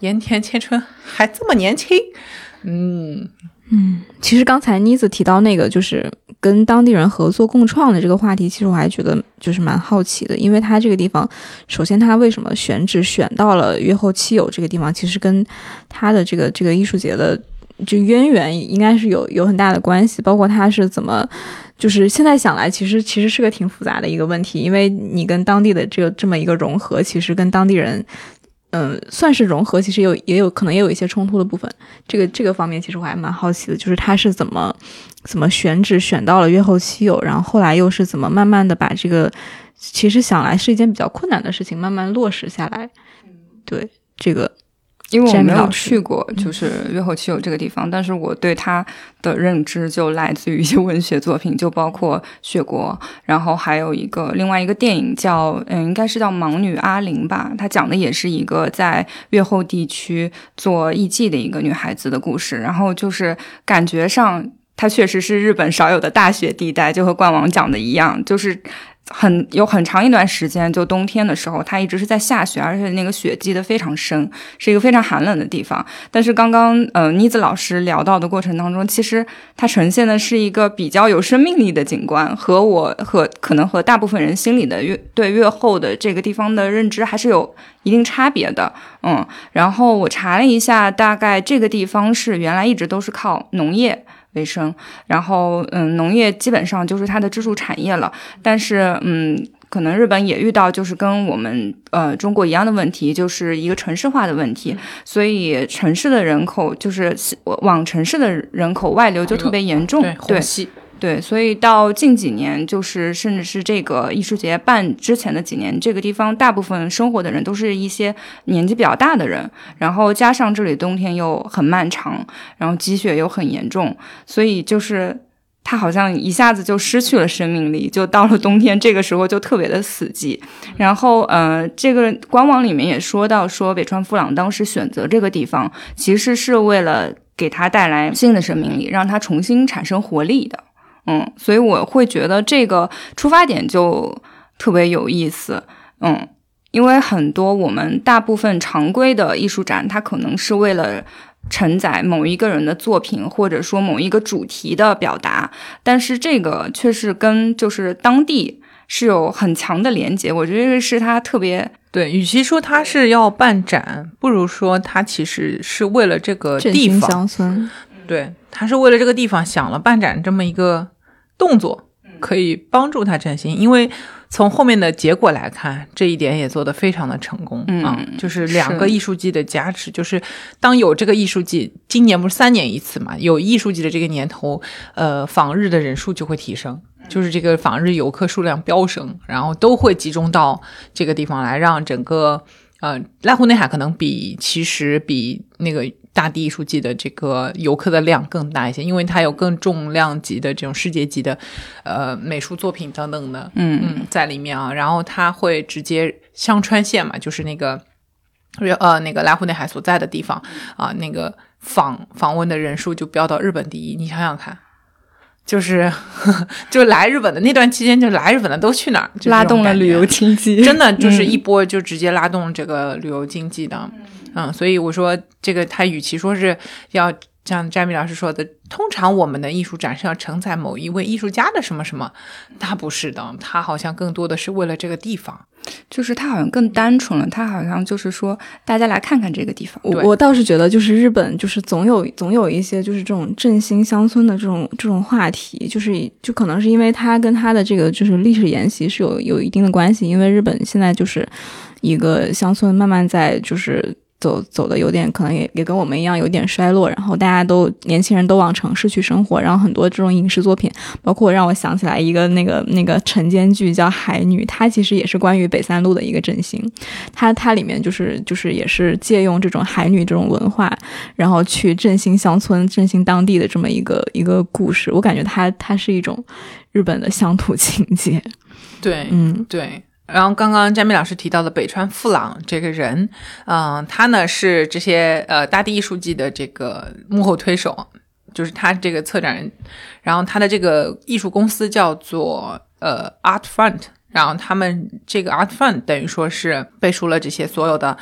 B: 盐田千春还这么年轻，嗯。
A: 嗯，其实刚才妮子提到那个就是跟当地人合作共创的这个话题，其实我还觉得就是蛮好奇的，因为它这个地方，首先它为什么选址选到了越后七友这个地方，其实跟它的这个这个艺术节的就渊源应该是有有很大的关系，包括它是怎么，就是现在想来，其实其实是个挺复杂的一个问题，因为你跟当地的这个这么一个融合，其实跟当地人。嗯，算是融合，其实有也有可能也有一些冲突的部分。这个这个方面，其实我还蛮好奇的，就是他是怎么怎么选址选到了月后妻有，然后后来又是怎么慢慢的把这个，其实想来是一件比较困难的事情，慢慢落实下来。对这个，
C: 因为我没有去过，就是月后七友这个地方，但是我对它的认知就来自于一些文学作品，就包括《雪国》，然后还有一个另外一个电影叫嗯，应该是叫《盲女阿玲》吧，它讲的也是一个在越后地区做艺妓的一个女孩子的故事，然后就是感觉上。它确实是日本少有的大学地带，就和冠王讲的一样，就是很有很长一段时间，就冬天的时候，它一直是在下雪，而且那个雪积得非常深，是一个非常寒冷的地方。但是刚刚呃妮子老师聊到的过程当中，其实它呈现的是一个比较有生命力的景观，和我和可能和大部分人心里的越对越后的这个地方的认知还是有一定差别的。嗯，然后我查了一下，大概这个地方是原来一直都是靠农业。为生，然后嗯，农业基本上就是它的支柱产业了。但是嗯，可能日本也遇到就是跟我们呃中国一样的问题，就是一个城市化的问题。所以城市的人口就是往城市的人口外流就特别严重。
B: 对，
C: 对，所以到近几年，就是甚至是这个艺术节办之前的几年，这个地方大部分生活的人都是一些年纪比较大的人，然后加上这里冬天又很漫长，然后积雪又很严重，所以就是它好像一下子就失去了生命力，就到了冬天这个时候就特别的死寂。然后，呃，这个官网里面也说到，说北川富朗当时选择这个地方，其实是为了给他带来新的生命力，让他重新产生活力的。嗯，所以我会觉得这个出发点就特别有意思。嗯，因为很多我们大部分常规的艺术展，它可能是为了承载某一个人的作品，或者说某一个主题的表达，但是这个却是跟就是当地是有很强的连接。我觉得这是它特别
B: 对。与其说它是要办展，不如说它其实是为了这个地方
A: 乡村。
B: 对，他是为了这个地方想了办展这么一个动作，可以帮助他振兴。因为从后面的结果来看，这一点也做得非常的成功啊。就是两个艺术季的加持，就是当有这个艺术季，今年不是三年一次嘛？有艺术季的这个年头，呃，访日的人数就会提升，就是这个访日游客数量飙升，然后都会集中到这个地方来，让整个呃濑户内海可能比其实比那个。大地艺术季的这个游客的量更大一些，因为它有更重量级的这种世界级的，呃，美术作品等等的，
C: 嗯
B: 嗯，在里面啊。然后它会直接香川县嘛，就是那个，呃，那个濑户内海所在的地方啊，那个访访问的人数就飙到日本第一。你想想看，就是 就来日本的那段期间，就来日本的都去哪儿？
C: 拉动了旅游经济，
B: 真的就是一波就直接拉动这个旅游经济的。嗯，所以我说这个，他与其说是要像詹米老师说的，通常我们的艺术展是要承载某一位艺术家的什么什么，他不是的，他好像更多的是为了这个地方，
C: 就是他好像更单纯了，他好像就是说大家来看看这个地方。
A: 我我倒是觉得，就是日本就是总有总有一些就是这种振兴乡村的这种这种话题，就是就可能是因为他跟他的这个就是历史沿袭是有有一定的关系，因为日本现在就是一个乡村慢慢在就是。走走的有点，可能也也跟我们一样有点衰落，然后大家都年轻人都往城市去生活，然后很多这种影视作品，包括让我想起来一个那个那个晨间剧叫《海女》，它其实也是关于北三路的一个振兴，它它里面就是就是也是借用这种海女这种文化，然后去振兴乡村、振兴当地的这么一个一个故事，我感觉它它是一种日本的乡土情节，
B: 对，
A: 嗯，
B: 对。然后刚刚詹米老师提到的北川富朗这个人，嗯，他呢是这些呃大地艺术季的这个幕后推手，就是他这个策展人。然后他的这个艺术公司叫做呃 Art Front，然后他们这个 Art Front 等于说是背书了这些所有的，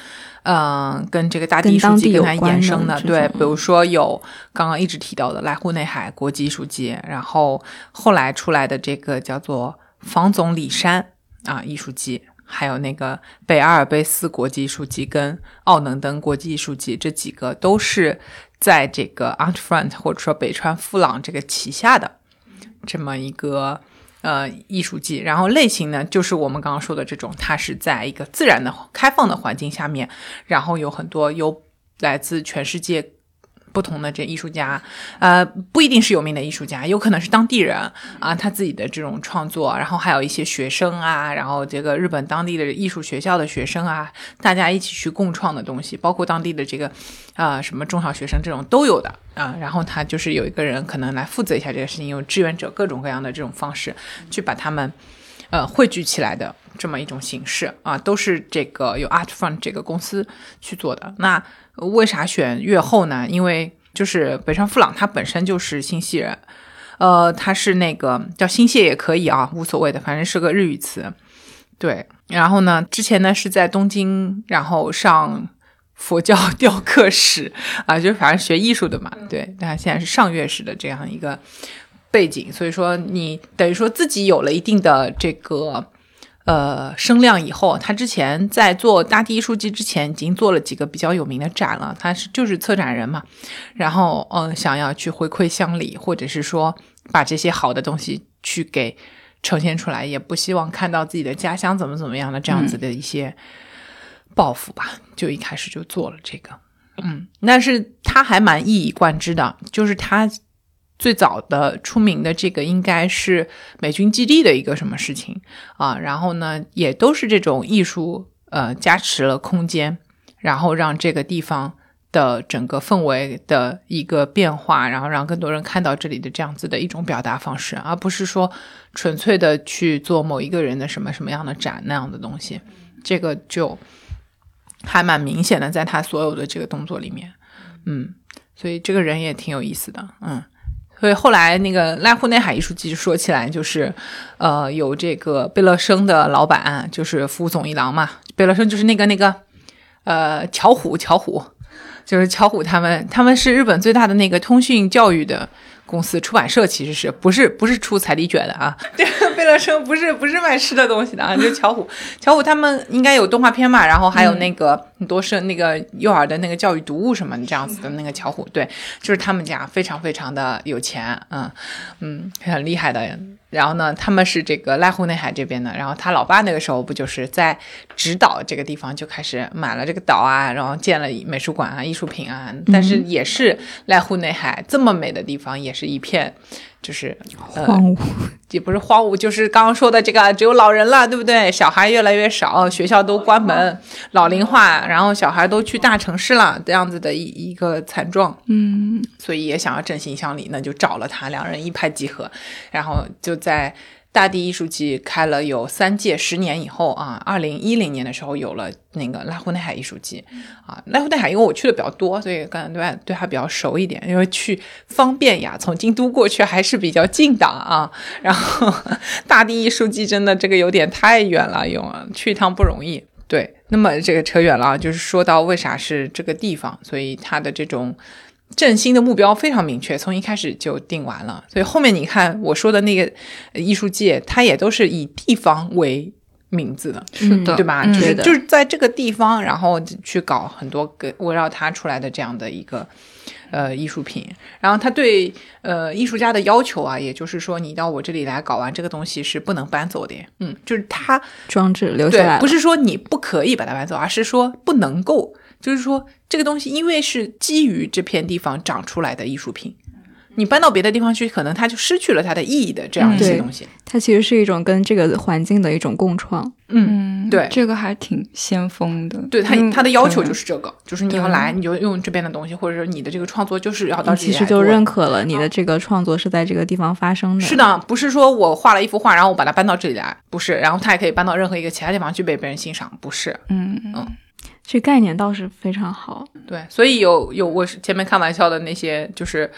B: 嗯，跟这个大地艺术季跟它衍生
A: 的，
B: 对，比如说有刚刚一直提到的濑户内海国际艺术节，然后后来出来的这个叫做房总里山。啊，艺术季，还有那个北阿尔卑斯国际艺术季跟奥能登国际艺术季，这几个都是在这个 Art Front 或者说北川富朗这个旗下的这么一个呃艺术季。然后类型呢，就是我们刚刚说的这种，它是在一个自然的开放的环境下面，然后有很多有来自全世界不同的这艺术家，呃，不一定是有名的艺术家，有可能是当地人啊，他自己的这种创作，然后还有一些学生啊，然后这个日本当地的艺术学校的学生啊，大家一起去共创的东西，包括当地的这个啊、什么中小学生这种都有的啊。然后他就是有一个人可能来负责一下这个事情，用志愿者各种各样的这种方式去把他们呃汇聚起来的这么一种形式啊，都是这个有 Art Fund 这个公司去做的。那为啥选越后呢？因为就是北川富朗他本身就是新系人，呃，他是那个叫新泻也可以啊，无所谓的，反正是个日语词。对，然后呢，之前呢是在东京，然后上佛教 雕刻史啊，就是反正学艺术的嘛。对，但现在是上月史的这样一个背景，所以说你等于说自己有了一定的这个。呃，声量以后，他之前在做大地艺术季之前，已经做了几个比较有名的展了。他是就是策展人嘛，然后嗯、呃想要去回馈乡里，或者是说把这些好的东西去给呈现出来，也不希望看到自己的家乡怎么怎么样的这样子的一些抱负吧，就一开始就做了这个。嗯，但是他还蛮一以贯之的，就是他最早的出名的这个应该是美军基地的一个什么事情啊，然后呢，也都是这种艺术呃加持了空间，然后让这个地方的整个氛围的一个变化，然后让更多人看到这里的这样子的一种表达方式，而不是说纯粹的去做某一个人的什么什么样的展那样的东西，这个就还蛮明显的，在他所有的这个动作里面，嗯，所以这个人也挺有意思的，嗯。所以后来那个濑户内海艺术季说起来，就是，呃，有这个贝勒生的老板就是福总一郎嘛，贝勒生就是那个那个，呃，巧虎巧虎，就是巧虎他们他们是日本最大的那个通讯教育的公司出版社，其实是不是不是出彩礼卷的啊？这个贝乐生不是不是卖吃的东西的啊，就是巧虎。巧虎他们应该有动画片嘛，然后还有那个很多是那个幼儿的那个教育读物什么这样子的那个巧虎，对，就是他们家非常非常的有钱，嗯嗯，很厉害的。然后呢，他们是这个濑户内海这边的，然后他老爸那个时候不就是在直岛这个地方就开始买了这个岛啊，然后建了美术馆啊、艺术品啊，但是也是濑户内海这么美的地方，也是一片就是呃
A: 荒芜。
B: 也不是荒芜，就是刚刚说的这个，只有老人了，对不对？小孩越来越少，学校都关门，老龄化，然后小孩都去大城市了，这样子的一一个惨状。
A: 嗯，
B: 所以也想要振兴乡里，那就找了他，两人一拍即合，然后就在大地艺术季开了有三届，十年以后啊，二零一零年的时候有了那个拉户内海艺术季啊，拉户内海因为我去的比较多，所以可能对对它比较熟一点，因为去方便呀，从京都过去还是比较近的啊。然后大地艺术季真的这个有点太远了，用去一趟不容易。对，那么这个扯远了，就是说到为啥是这个地方，所以它的这种振兴的目标非常明确，从一开始就定完了。所以后面你看我说的那个呃艺术界，它也都是以地方为名字的，
C: 是的，
B: 对吧？
C: 嗯
B: 就是就是在这个地方，然后去搞很多个围绕它出来的这样的一个呃艺术品。然后他对呃艺术家的要求啊，也就是说，你到我这里来搞完这个东西是不能搬走的。嗯，就是他
A: 装置留下来，
B: 不是说你不可以把它搬走，而是说不能够，就是说这个东西因为是基于这片地方长出来的艺术品。你搬到别的地方去，可能它就失去了它的意义的这样一些东西。
A: 它其实是一种跟这个环境的一种共创。
B: 嗯，
C: 嗯，
B: 对
C: 这个还挺先锋的。
B: 对他
C: 嗯
B: 他的要求就是这个，就是你要来，你就用这边的东西，或者说你的这个创作就是要到
A: 你其实就
B: 这里来做
A: 认可了你的这个创作是在这个地方发生的。
B: 是，的，不是说我画了一幅画，然后我把它搬到这里来，不是，然后它也可以搬到任何一个其他地方去被别人欣赏，不是。
C: 嗯嗯，
A: 这概念倒是非常好。
B: 对，所以有有我是前面开玩笑的那些，就是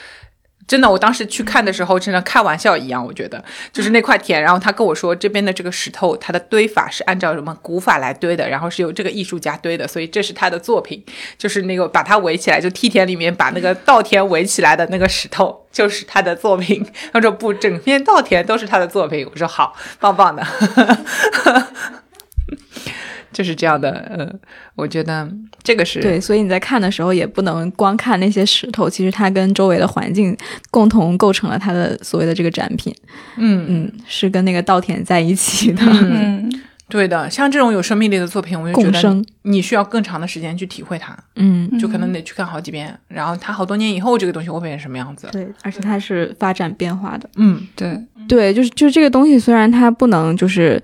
B: 真的，我当时去看的时候，真的开玩笑一样，我觉得就是那块田，然后他跟我说这边的这个石头，它的堆法是按照什么古法来堆的，然后是由这个艺术家堆的，所以这是他的作品，就是那个把它围起来，就梯田里面把那个稻田围起来的那个石头，就是他的作品。他说不，整片稻田都是他的作品。我说好，棒棒的。就是这样的，呃，我觉得这个是
A: 对，所以你在看的时候也不能光看那些石头，其实它跟周围的环境共同构成了它的所谓的这个展品。
B: 嗯
A: 嗯，是跟那个稻田在一起的。
C: 嗯，
B: 对的，像这种有生命力的作品，我就觉得
A: 共生，
B: 你需要更长的时间去体会它，
A: 嗯，
B: 就可能得去看好几遍，然后它好多年以后这个东西会变成什么样子。
A: 对，而且它是发展变化的。
B: 嗯，
C: 对，
A: 对，就是就是这个东西，虽然它不能就是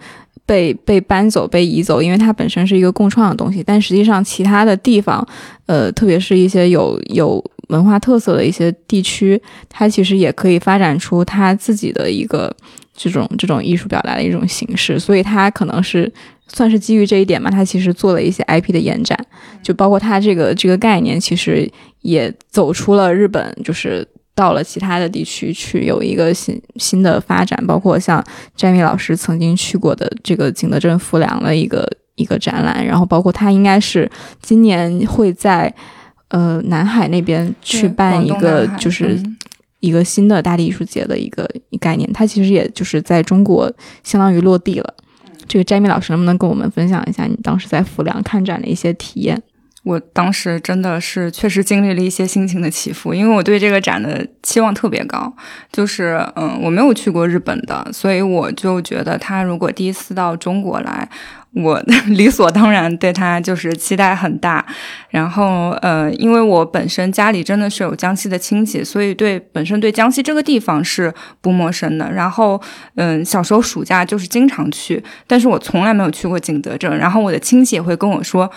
A: 被被搬走、被移走，因为它本身是一个共创的东西，但实际上其他的地方，呃，特别是一些有有文化特色的一些地区，它其实也可以发展出它自己的一个这种这种艺术表达的一种形式，所以它可能是。算是基于这一点嘛，它其实做了一些 IP 的延展，就包括它这个这个概念，其实也走出了日本，就是到了其他的地区去有一个新新的发展，包括像 Jamie 老师曾经去过的这个景德镇浮梁的一个一个展览，然后包括他应该是今年会在呃南海那边去办一个就是
C: 嗯
A: 一个新的大地艺术节的一个概念，它其实也就是在中国相当于落地了。这个 Jamie 老师能不能跟我们分享一下你当时在浮梁看展的一些体验？
C: 我当时真的是确实经历了一些心情的起伏，因为我对这个展的期望特别高，就是嗯，我没有去过日本的，所以我就觉得他如果第一次到中国来，我 理所当然对他就是期待很大。然后呃，因为我本身家里真的是有江西的亲戚，所以对本身对江西这个地方是不陌生的。然后嗯，小时候暑假就是经常去，但是我从来没有去过景德镇。然后我的亲戚也会跟我说。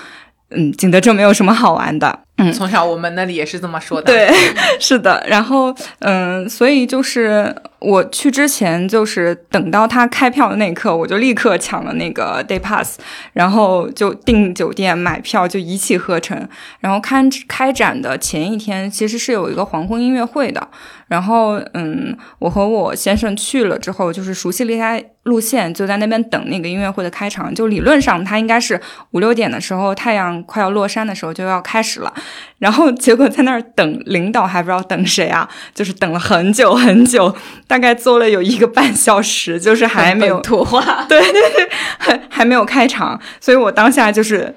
C: 嗯，景德镇没有什么好玩的。嗯，
B: 从小我们那里也是这么说的。
C: 对，是的。然后，嗯，所以就是我去之前，就是等到他开票的那一刻，我就立刻抢了那个 day pass，然后就订酒店、买票，就一气呵成。然后开开展的前一天，其实是有一个黄昏音乐会的。然后，嗯，我和我先生去了之后，就是熟悉了一下路线，就在那边等那个音乐会的开场。就理论上，它应该是五六点的时候，太阳快要落山的时候就要开始了。然后结果在那儿等，领导还不知道等谁啊，就是等了很久很久，大概坐了有一个半小时，就是还没有
B: 土话。
C: 对对对，还还没有开场，所以我当下就是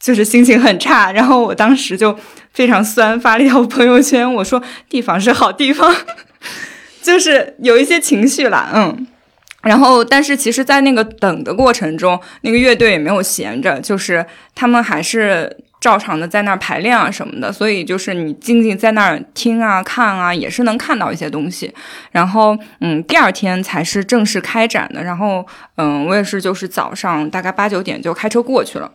C: 就是心情很差，然后我当时就非常酸，发了一条朋友圈，我说地方是好地方，就是有一些情绪啦，嗯。然后，但是其实，在那个等的过程中，那个乐队也没有闲着，就是他们还是照常的在那儿排练啊什么的，所以就是你静静在那儿听啊看啊，也是能看到一些东西。然后，嗯，第二天才是正式开展的。然后，嗯，我也是就是早上大概八九点就开车过去了。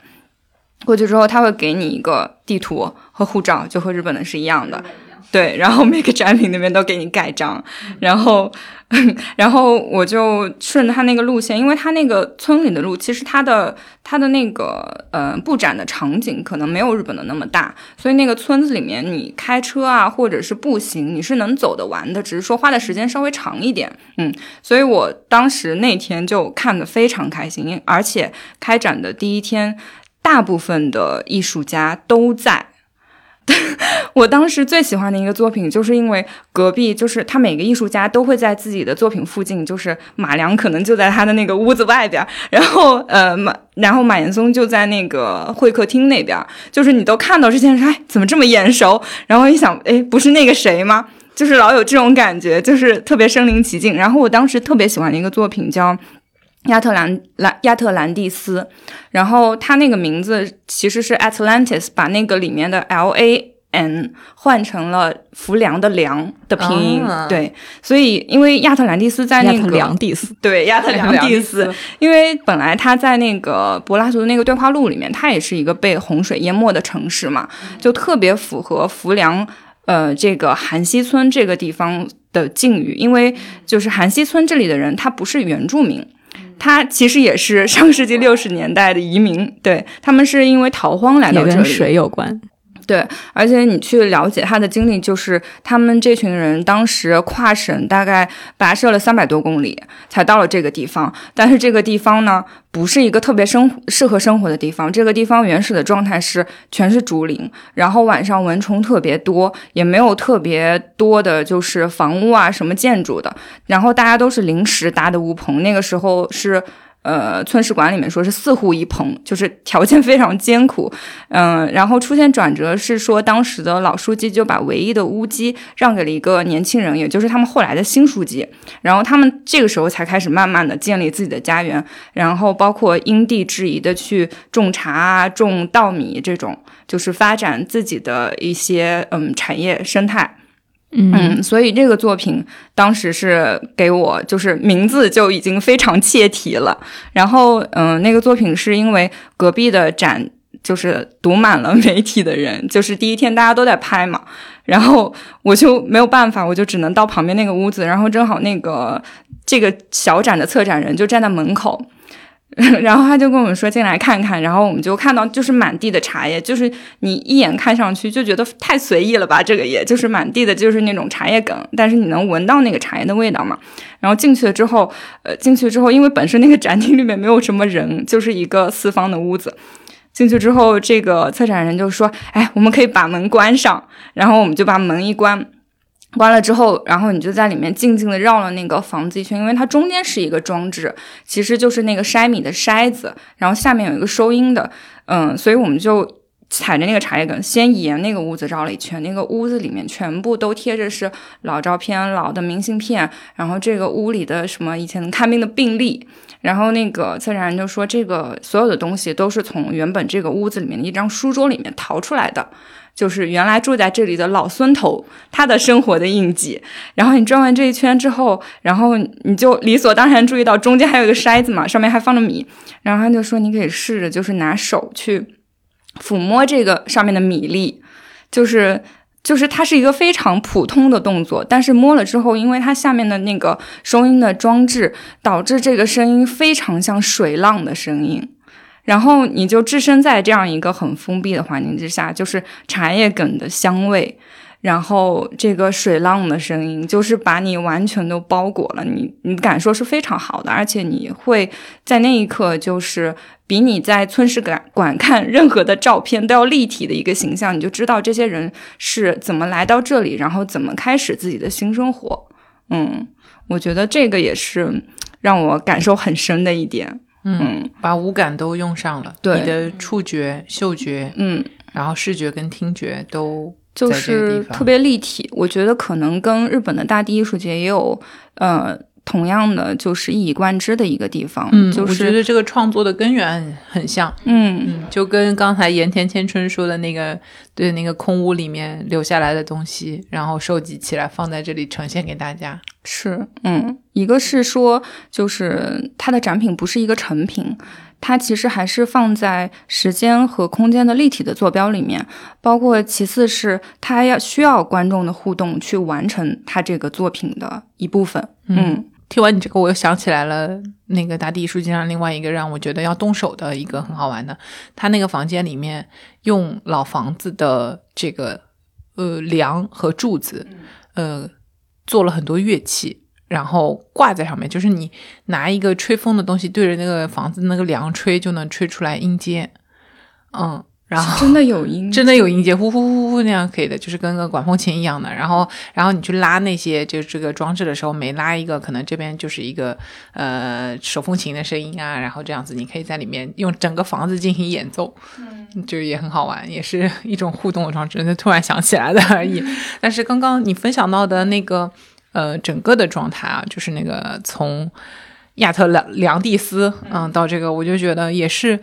C: 过去之后，他会给你一个地图和护照，就和日本的是一样的。对，然后每个展品那边都给你盖章，然后，然后我就顺着他那个路线，因为他那个村里的路，其实它的它的那个呃布展的场景可能没有日本的那么大，所以那个村子里面你开车啊或者是步行你是能走得完的，只是说花的时间稍微长一点，嗯，所以我当时那天就看得非常开心，而且开展的第一天，大部分的艺术家都在。我当时最喜欢的一个作品，就是因为隔壁就是他每个艺术家都会在自己的作品附近，就是马良可能就在他的那个屋子外边，然后呃马，然后马岩松就在那个会客厅那边，就是你都看到这件事，哎，怎么这么眼熟？然后一想，哎，不是那个谁吗？就是老有这种感觉，就是特别身临其境。然后我当时特别喜欢的一个作品叫。亚特兰兰亚特兰蒂斯，然后它那个名字其实是 Atlantis，把那个里面的 L A N 换成了浮梁的梁的拼音，
B: 啊。
C: 对，所以因为亚特兰蒂斯在那个
A: 良蒂斯，
C: 对亚特良蒂斯，因为本来它在那个柏拉图的那个对话录里面，它也是一个被洪水淹没的城市嘛，就特别符合浮梁呃这个韩溪村这个地方的境遇，因为就是韩溪村这里的人他不是原住民。他其实也是上世纪六十年代的移民，对他们是因为逃荒来到这里，
A: 也跟水有关。
C: 对，而且你去了解他的经历，就是他们这群人当时跨省大概跋涉了三百多公里才到了这个地方，但是这个地方呢，不是一个特别生适合生活的地方。这个地方原始的状态是全是竹林，然后晚上蚊虫特别多，也没有特别多的就是房屋啊什么建筑的，然后大家都是临时搭的屋棚，那个时候是。呃村史馆里面说是四户一棚，就是条件非常艰苦。嗯，然后出现转折是说当时的老书记就把唯一的屋基让给了一个年轻人，也就是他们后来的新书记。然后他们这个时候才开始慢慢的建立自己的家园，然后包括因地制宜的去种茶啊、种稻米这种，就是发展自己的一些嗯产业生态。嗯，所以这个作品当时是给我就是名字就已经非常切题了。然后嗯，那个作品是因为隔壁的展就是堵满了媒体的人，就是第一天大家都在拍嘛，然后我就没有办法，我就只能到旁边那个屋子，然后正好那个这个小展的策展人就站在门口。然后他就跟我们说进来看看，然后我们就看到就是满地的茶叶，就是你一眼看上去就觉得太随意了吧，这个也就是满地的就是那种茶叶梗，但是你能闻到那个茶叶的味道嘛？然后进去了之后，呃，进去之后，因为本身那个展厅里面没有什么人，就是一个四方的屋子。进去之后，这个策展人就说：“哎，我们可以把门关上。”然后我们就把门一关。关了之后，然后你就在里面静静的绕了那个房子一圈，因为它中间是一个装置，其实就是那个筛米的筛子，然后下面有一个收音的，嗯，所以我们就踩着那个茶叶梗，先沿那个屋子绕了一圈，那个屋子里面全部都贴着是老照片、老的明信片，然后这个屋里的什么以前看病的病历，然后那个策展人就说，这个所有的东西都是从原本这个屋子里面的一张书桌里面逃出来的。就是原来住在这里的老孙头，他的生活的印记。然后你转完这一圈之后，然后你就理所当然注意到中间还有一个筛子嘛，上面还放着米。然后他就说，你可以试着就是拿手去抚摸这个上面的米粒，就是就是它是一个非常普通的动作，但是摸了之后，因为它下面的那个收音的装置，导致这个声音非常像水浪的声音。然后你就置身在这样一个很封闭的环境之下，就是茶叶梗的香味，然后这个水浪的声音，就是把你完全都包裹了。你你感受是非常好的，而且你会在那一刻，就是比你在村史馆馆看任何的照片都要立体的一个形象，你就知道这些人是怎么来到这里，然后怎么开始自己的新生活。嗯，我觉得这个也是让我感受很深的一点。
B: 嗯，把五感都用上了，
C: 对。
B: 你的触觉、嗅觉，
C: 嗯，
B: 然后视觉跟听觉都
C: 就是特别立体。我觉得可能跟日本的大地艺术节也有呃同样的就是一以贯之的一个地方。
B: 嗯，
C: 就是
B: 我觉得这个创作的根源很像。
C: 嗯
B: 嗯，就跟刚才盐田千春说的那个，对那个空屋里面留下来的东西，然后收集起来放在这里呈现给大家。
C: 是，嗯，一个是说，就是它的展品不是一个成品，它其实还是放在时间和空间的立体的坐标里面。包括其次是它要需要观众的互动去完成它这个作品的一部分。嗯，
B: 听完你这个，我又想起来了，那个大地艺术节上另外一个让我觉得要动手的一个很好玩的，他那个房间里面用老房子的这个呃梁和柱子，呃。做了很多乐器，然后挂在上面，就是你拿一个吹风的东西对着那个房子那个梁吹，就能吹出来音阶。嗯，然后
C: 真的有音，
B: 真的有音节，呼呼呼呼那样可以的，就是跟个管风琴一样的。然后，然后你去拉那些就这个装置的时候，每拉一个，可能这边就是一个呃手风琴的声音啊，然后这样子，你可以在里面用整个房子进行演奏，嗯，就也很好玩，也是一种互动的装置。那突然想起来的而已。但是刚刚你分享到的那个呃整个的状态啊，就是那个从亚特兰良蒂斯嗯到这个，我就觉得也是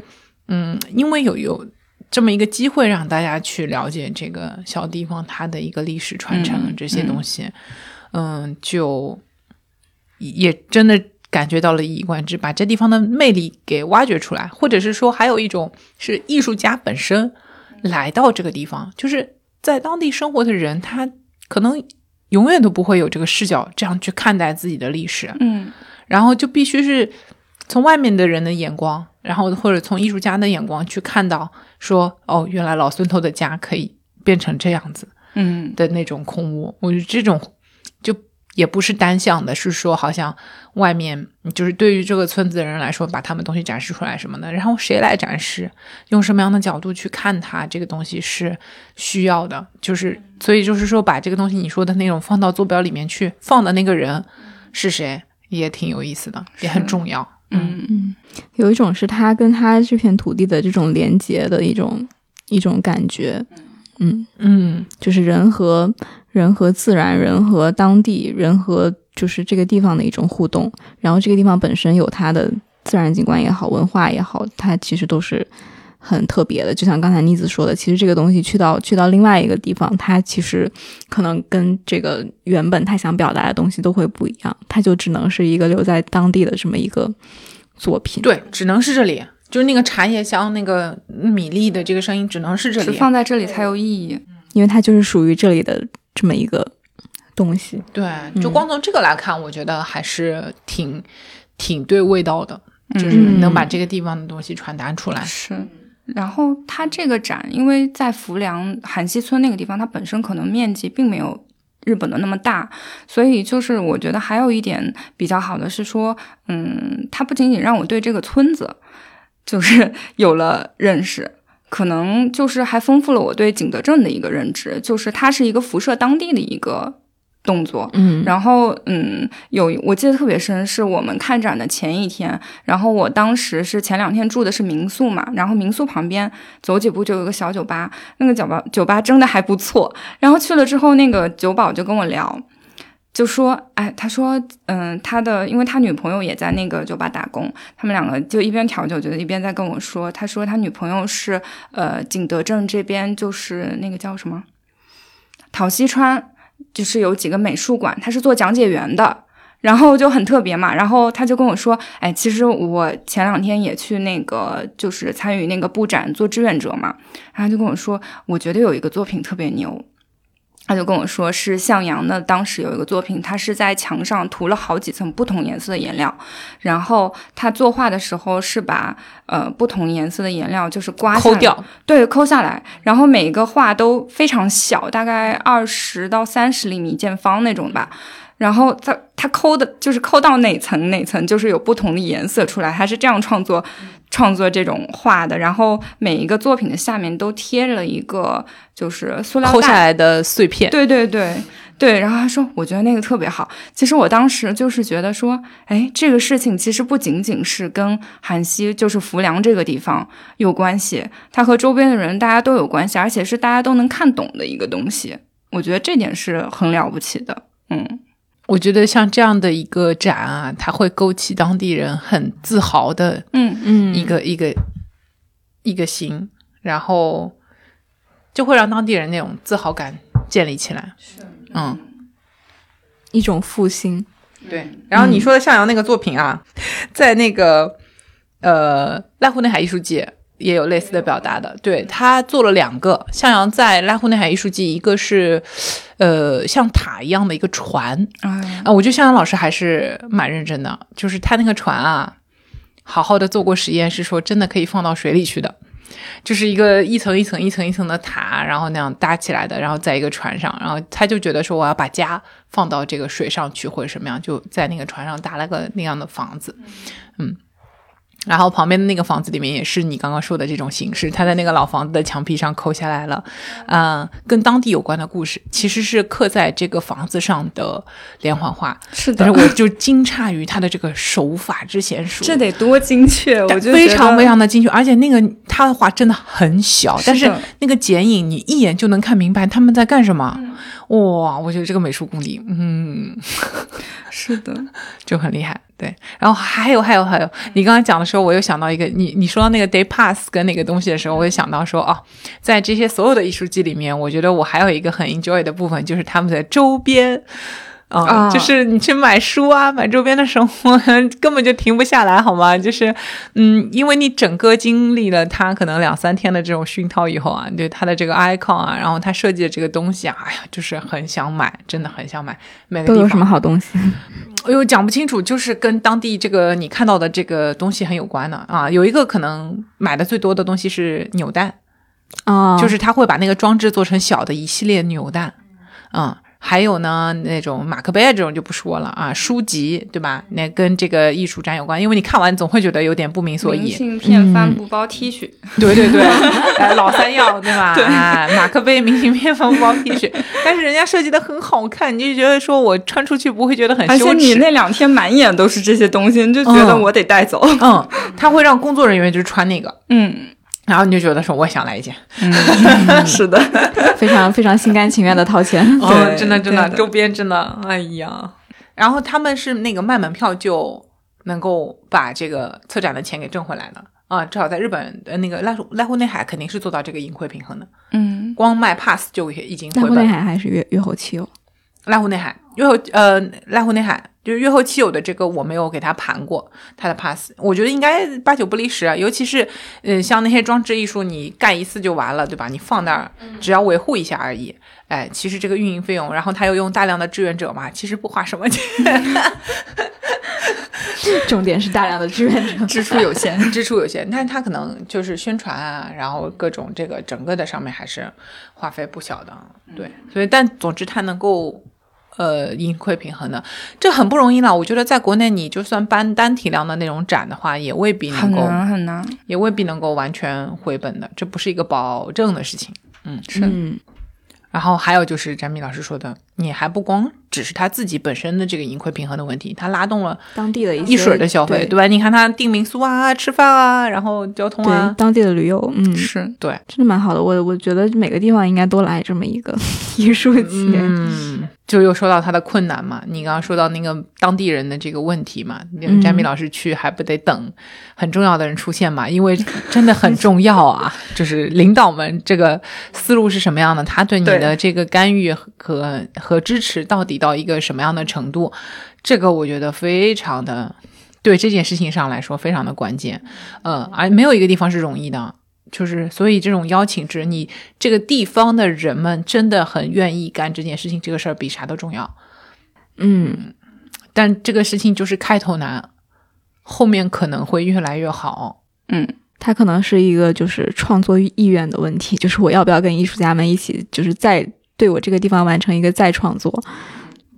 B: 嗯，因为有有。这么一个机会，让大家去了解这个小地方它的一个历史传承这些东西，嗯，就也真的感觉到了一以贯之，把这地方的魅力给挖掘出来，或者是说，还有一种是艺术家本身来到这个地方，就是在当地生活的人，他可能永远都不会有这个视角这样去看待自己的历史，
C: 嗯，
B: 然后就必须是从外面的人的眼光。然后或者从艺术家的眼光去看到，说哦，原来老孙头的家可以变成这样子，
C: 嗯
B: 的那种空屋。我觉得这种就也不是单向的，是说好像外面就是对于这个村子的人来说，把他们东西展示出来什么的，然后谁来展示，用什么样的角度去看它，这个东西是需要的。就是所以就是说，把这个东西你说的那种放到坐标里面去放的那个人是谁，也挺有意思的，也很重要。
C: 嗯。
A: 嗯，有一种是他跟他这片土地的这种连接的一种一种感觉，嗯，
B: 嗯。
A: 就是人和人和自然，人和当地，人和就是这个地方的一种互动。然后这个地方本身有它的自然景观也好，文化也好，它其实都是很特别的。就像刚才妮子说的，其实这个东西去到去到另外一个地方，它其实可能跟这个原本他想表达的东西都会不一样，它就只能是一个留在当地的这么一个作品。
B: 对，只能是这里，就是那个茶叶香，那个米粒的这个声音，只能是这
C: 是
B: 里。
C: 放在这里才有意义。
A: 因为它就是属于这里的这么一个东西。
B: 对，就光从这个来看，我觉得还是挺挺对味道的，就是
A: 嗯
B: 能把这个地方的东西传达出来。
C: 是。然后它这个展，因为在浮梁韩溪村那个地方，它本身可能面积并没有日本的那么大，所以就是我觉得还有一点比较好的是说，嗯，它不仅仅让我对这个村子就是 有了认识。可能就是还丰富了我对景德镇的一个认知，就是它是一个辐射当地的一个动作，
A: 嗯
C: 然后，嗯，有我记得特别深，是我们看展的前一天，然后我当时是前两天住的是民宿嘛，然后民宿旁边走几步就有一个小酒吧，那个酒吧酒吧真的还不错。然后去了之后，那个酒保就跟我聊，就说，哎，他说，嗯，他的，因为他女朋友也在那个酒吧打工，他们两个就一边调酒，觉得一边在跟我说，他说他女朋友是，呃，景德镇这边就是那个叫什么，陶溪川。就是有几个美术馆，他是做讲解员的，然后就很特别嘛。然后他就跟我说：“哎，其实我前两天也去那个，就是参与那个布展做志愿者嘛。”然后就跟我说：“我觉得有一个作品特别牛。”他就跟我说是向阳的，当时有一个作品，他是在墙上涂了好几层不同颜色的颜料，然后他作画的时候是把呃不同颜色的颜料就是刮下来
B: 抠掉，
C: 对，抠下来，然后每一个画都非常小，大概二十到三十厘米见方那种吧。然后他他抠的就是抠到哪层哪层，就是有不同的颜色出来，他是这样创作创作这种画的。然后每一个作品的下面都贴了一个就是塑料袋，
B: 抠下来的碎片。
C: 对对对对，然后他说，我觉得那个特别好。其实我当时就是觉得说，哎，这个事情其实不仅仅是跟韩熙，就是浮梁这个地方有关系，它和周边的人大家都有关系，而且是大家都能看懂的一个东西。我觉得这点是很了不起的。嗯，
B: 我觉得像这样的一个展啊，它会勾起当地人很自豪的
C: 嗯
A: 嗯
B: 一个、一个一个心，然后就会让当地人那种自豪感建立起来。嗯，
A: 一种复兴。
B: 对。然后你说的向阳那个作品啊，在那个呃濑户内海艺术季也有类似的表达的。对他做了两个向阳在濑户内海艺术季，一个是呃像塔一样的一个船，
C: 哎，
B: 啊，我觉得向阳老师还是蛮认真的，就是他那个船啊，好好的做过实验，是说真的可以放到水里去的，就是一个一层一层一层一层的塔，然后那样搭起来的，然后在一个船上，然后他就觉得说我要把家放到这个水上去或者什么样，就在那个船上搭了个那样的房子，嗯。然后旁边的那个房子里面也是你刚刚说的这种形式，他在那个老房子的墙壁上抠下来了，嗯、跟当地有关的故事，其实是刻在这个房子上的连环画。
C: 是的
B: 但是我就惊诧于他的这个手法之娴熟，
C: 这得 多精确，我觉得
B: 非常非常的精确，而且那个他的画真的很小，但是那个剪影你一眼就能看明白他们在干什么。哇，我觉得这个美术功底，嗯，
C: 是的，
B: 就很厉害。对，然后还有还有还有，你刚刚讲的时候，我又想到一个，你你说到那个 day pass 跟那个东西的时候，我也想到说，哦，在这些所有的艺术季里面，我觉得我还有一个很 enjoy 的部分，就是他们的周边。啊、
C: 啊
B: 就是你去买书啊，买周边的生活 根本就停不下来，好吗？就是，嗯，因为你整个经历了他可能两三天的这种熏陶以后啊，对他的这个 icon 啊，然后他设计的这个东西啊，哎呀，就是很想买，真的很想买。每个
A: 都有什么好东西？
B: 哎呦，讲不清楚，就是跟当地这个你看到的这个东西很有关的啊。有一个可能买的最多的东西是扭蛋，
A: 啊，
B: 就是他会把那个装置做成小的一系列扭蛋，嗯。还有呢，那种马克杯这种就不说了啊，书籍对吧？那跟这个艺术展有关，因为你看完总会觉得有点不明所以
C: 明
B: 以。
C: 信片、帆布包、T 恤，
B: 对对对，呃，老三要对吧？啊，马克杯、明信片、帆布包、T 恤，但是人家设计的很好看，你就觉得说我穿出去不会觉得很
C: 而且。你那两天满眼都是这些东西，你就觉得
B: 嗯
C: 我得带走。
B: 嗯，他会让工作人员就是穿那个，
C: 嗯
B: 然后你就觉得说我想来一件。
C: 嗯，是的，
A: 非常非常心甘情愿的掏钱。
B: 哦，
C: 对
B: 真的真的，
C: 的
B: 周边真的，哎呀。然后他们是那个卖门票就能够把这个策展的钱给挣回来的啊，至少在日本呃那个濑户濑户内海肯定是做到这个盈亏平衡的，
C: 嗯
B: 光卖 pass 就已经
A: 濑户内
B: 回本了。
A: 海还是越越后期哦。
B: 濑户内海，越后呃濑户内海就是越后期有的这个我没有给他盘过他的 pass，我觉得应该八九不离十啊，尤其是嗯像那些装置艺术，你盖一次就完了，对吧？你放那儿只要维护一下而已。哎，其实这个运营费用，然后他又用大量的志愿者嘛，其实不花什么钱，
A: 重点是大量的志愿者。
C: 支出有限。
B: 支出有限，但是他可能就是宣传啊，然后各种这个整个的上面还是花费不小的，对，所以但总之他能够呃盈亏平衡的，这很不容易了。我觉得在国内你就算搬单体量的那种展的话，也未必能
C: 很
B: 够，
C: 难很难，
B: 也未必能够完全回本的，这不是一个保证的事情。
C: 嗯是
A: 嗯，
B: 然后还有就是詹米老师说的，你还不光只是他自己本身的这个盈亏平衡的问题，他拉动了
A: 当地的一
B: 水儿的消费，
A: 对
B: 对吧？你看他订民宿啊、吃饭啊，然后交通啊，
A: 当地的旅游，嗯，
C: 是，
B: 对，
A: 真的蛮好的。我我觉得每个地方应该都来这么一个 艺术节。
B: 嗯，就又说到他的困难嘛。你刚刚说到那个当地人的这个问题嘛，
A: 嗯
B: 詹米老师去还不得等很重要的人出现嘛？因为真的很重要啊，就是领导们这个思路是什么样的，他对你的这个干预和和支持到底到一个什么样的程度，这个我觉得非常的。对这件事情上来说，非常的关键，嗯，而没有一个地方是容易的，就是所以这种邀请制，你这个地方的人们真的很愿意干这件事情，这个事儿比啥都重要。
A: 嗯，
B: 但这个事情就是开头难，后面可能会越来越好。
C: 嗯，
A: 它可能是一个就是创作意愿的问题，就是我要不要跟艺术家们一起，就是在对我这个地方完成一个再创作。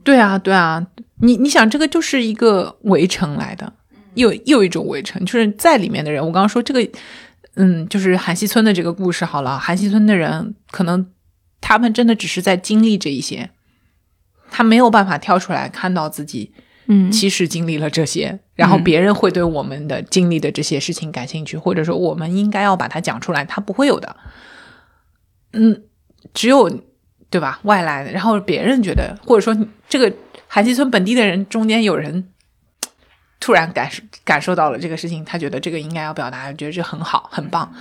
B: 对啊，对啊，你你想，这个就是一个围城来的，又又一种围城，就是在里面的人。我刚刚说这个，嗯，就是韩熙村的这个故事好了，韩熙村的人可能他们真的只是在经历这一些，他没有办法跳出来看到自己
A: 嗯，
B: 其实经历了这些，然后别人会对我们的经历的这些事情感兴趣，或者说我们应该要把它讲出来，他不会有的。嗯，只有对吧？外来的，然后别人觉得，或者说这个韩溪村本地的人中间有人突然感受感受到了这个事情，他觉得这个应该要表达，觉得这很好，很棒。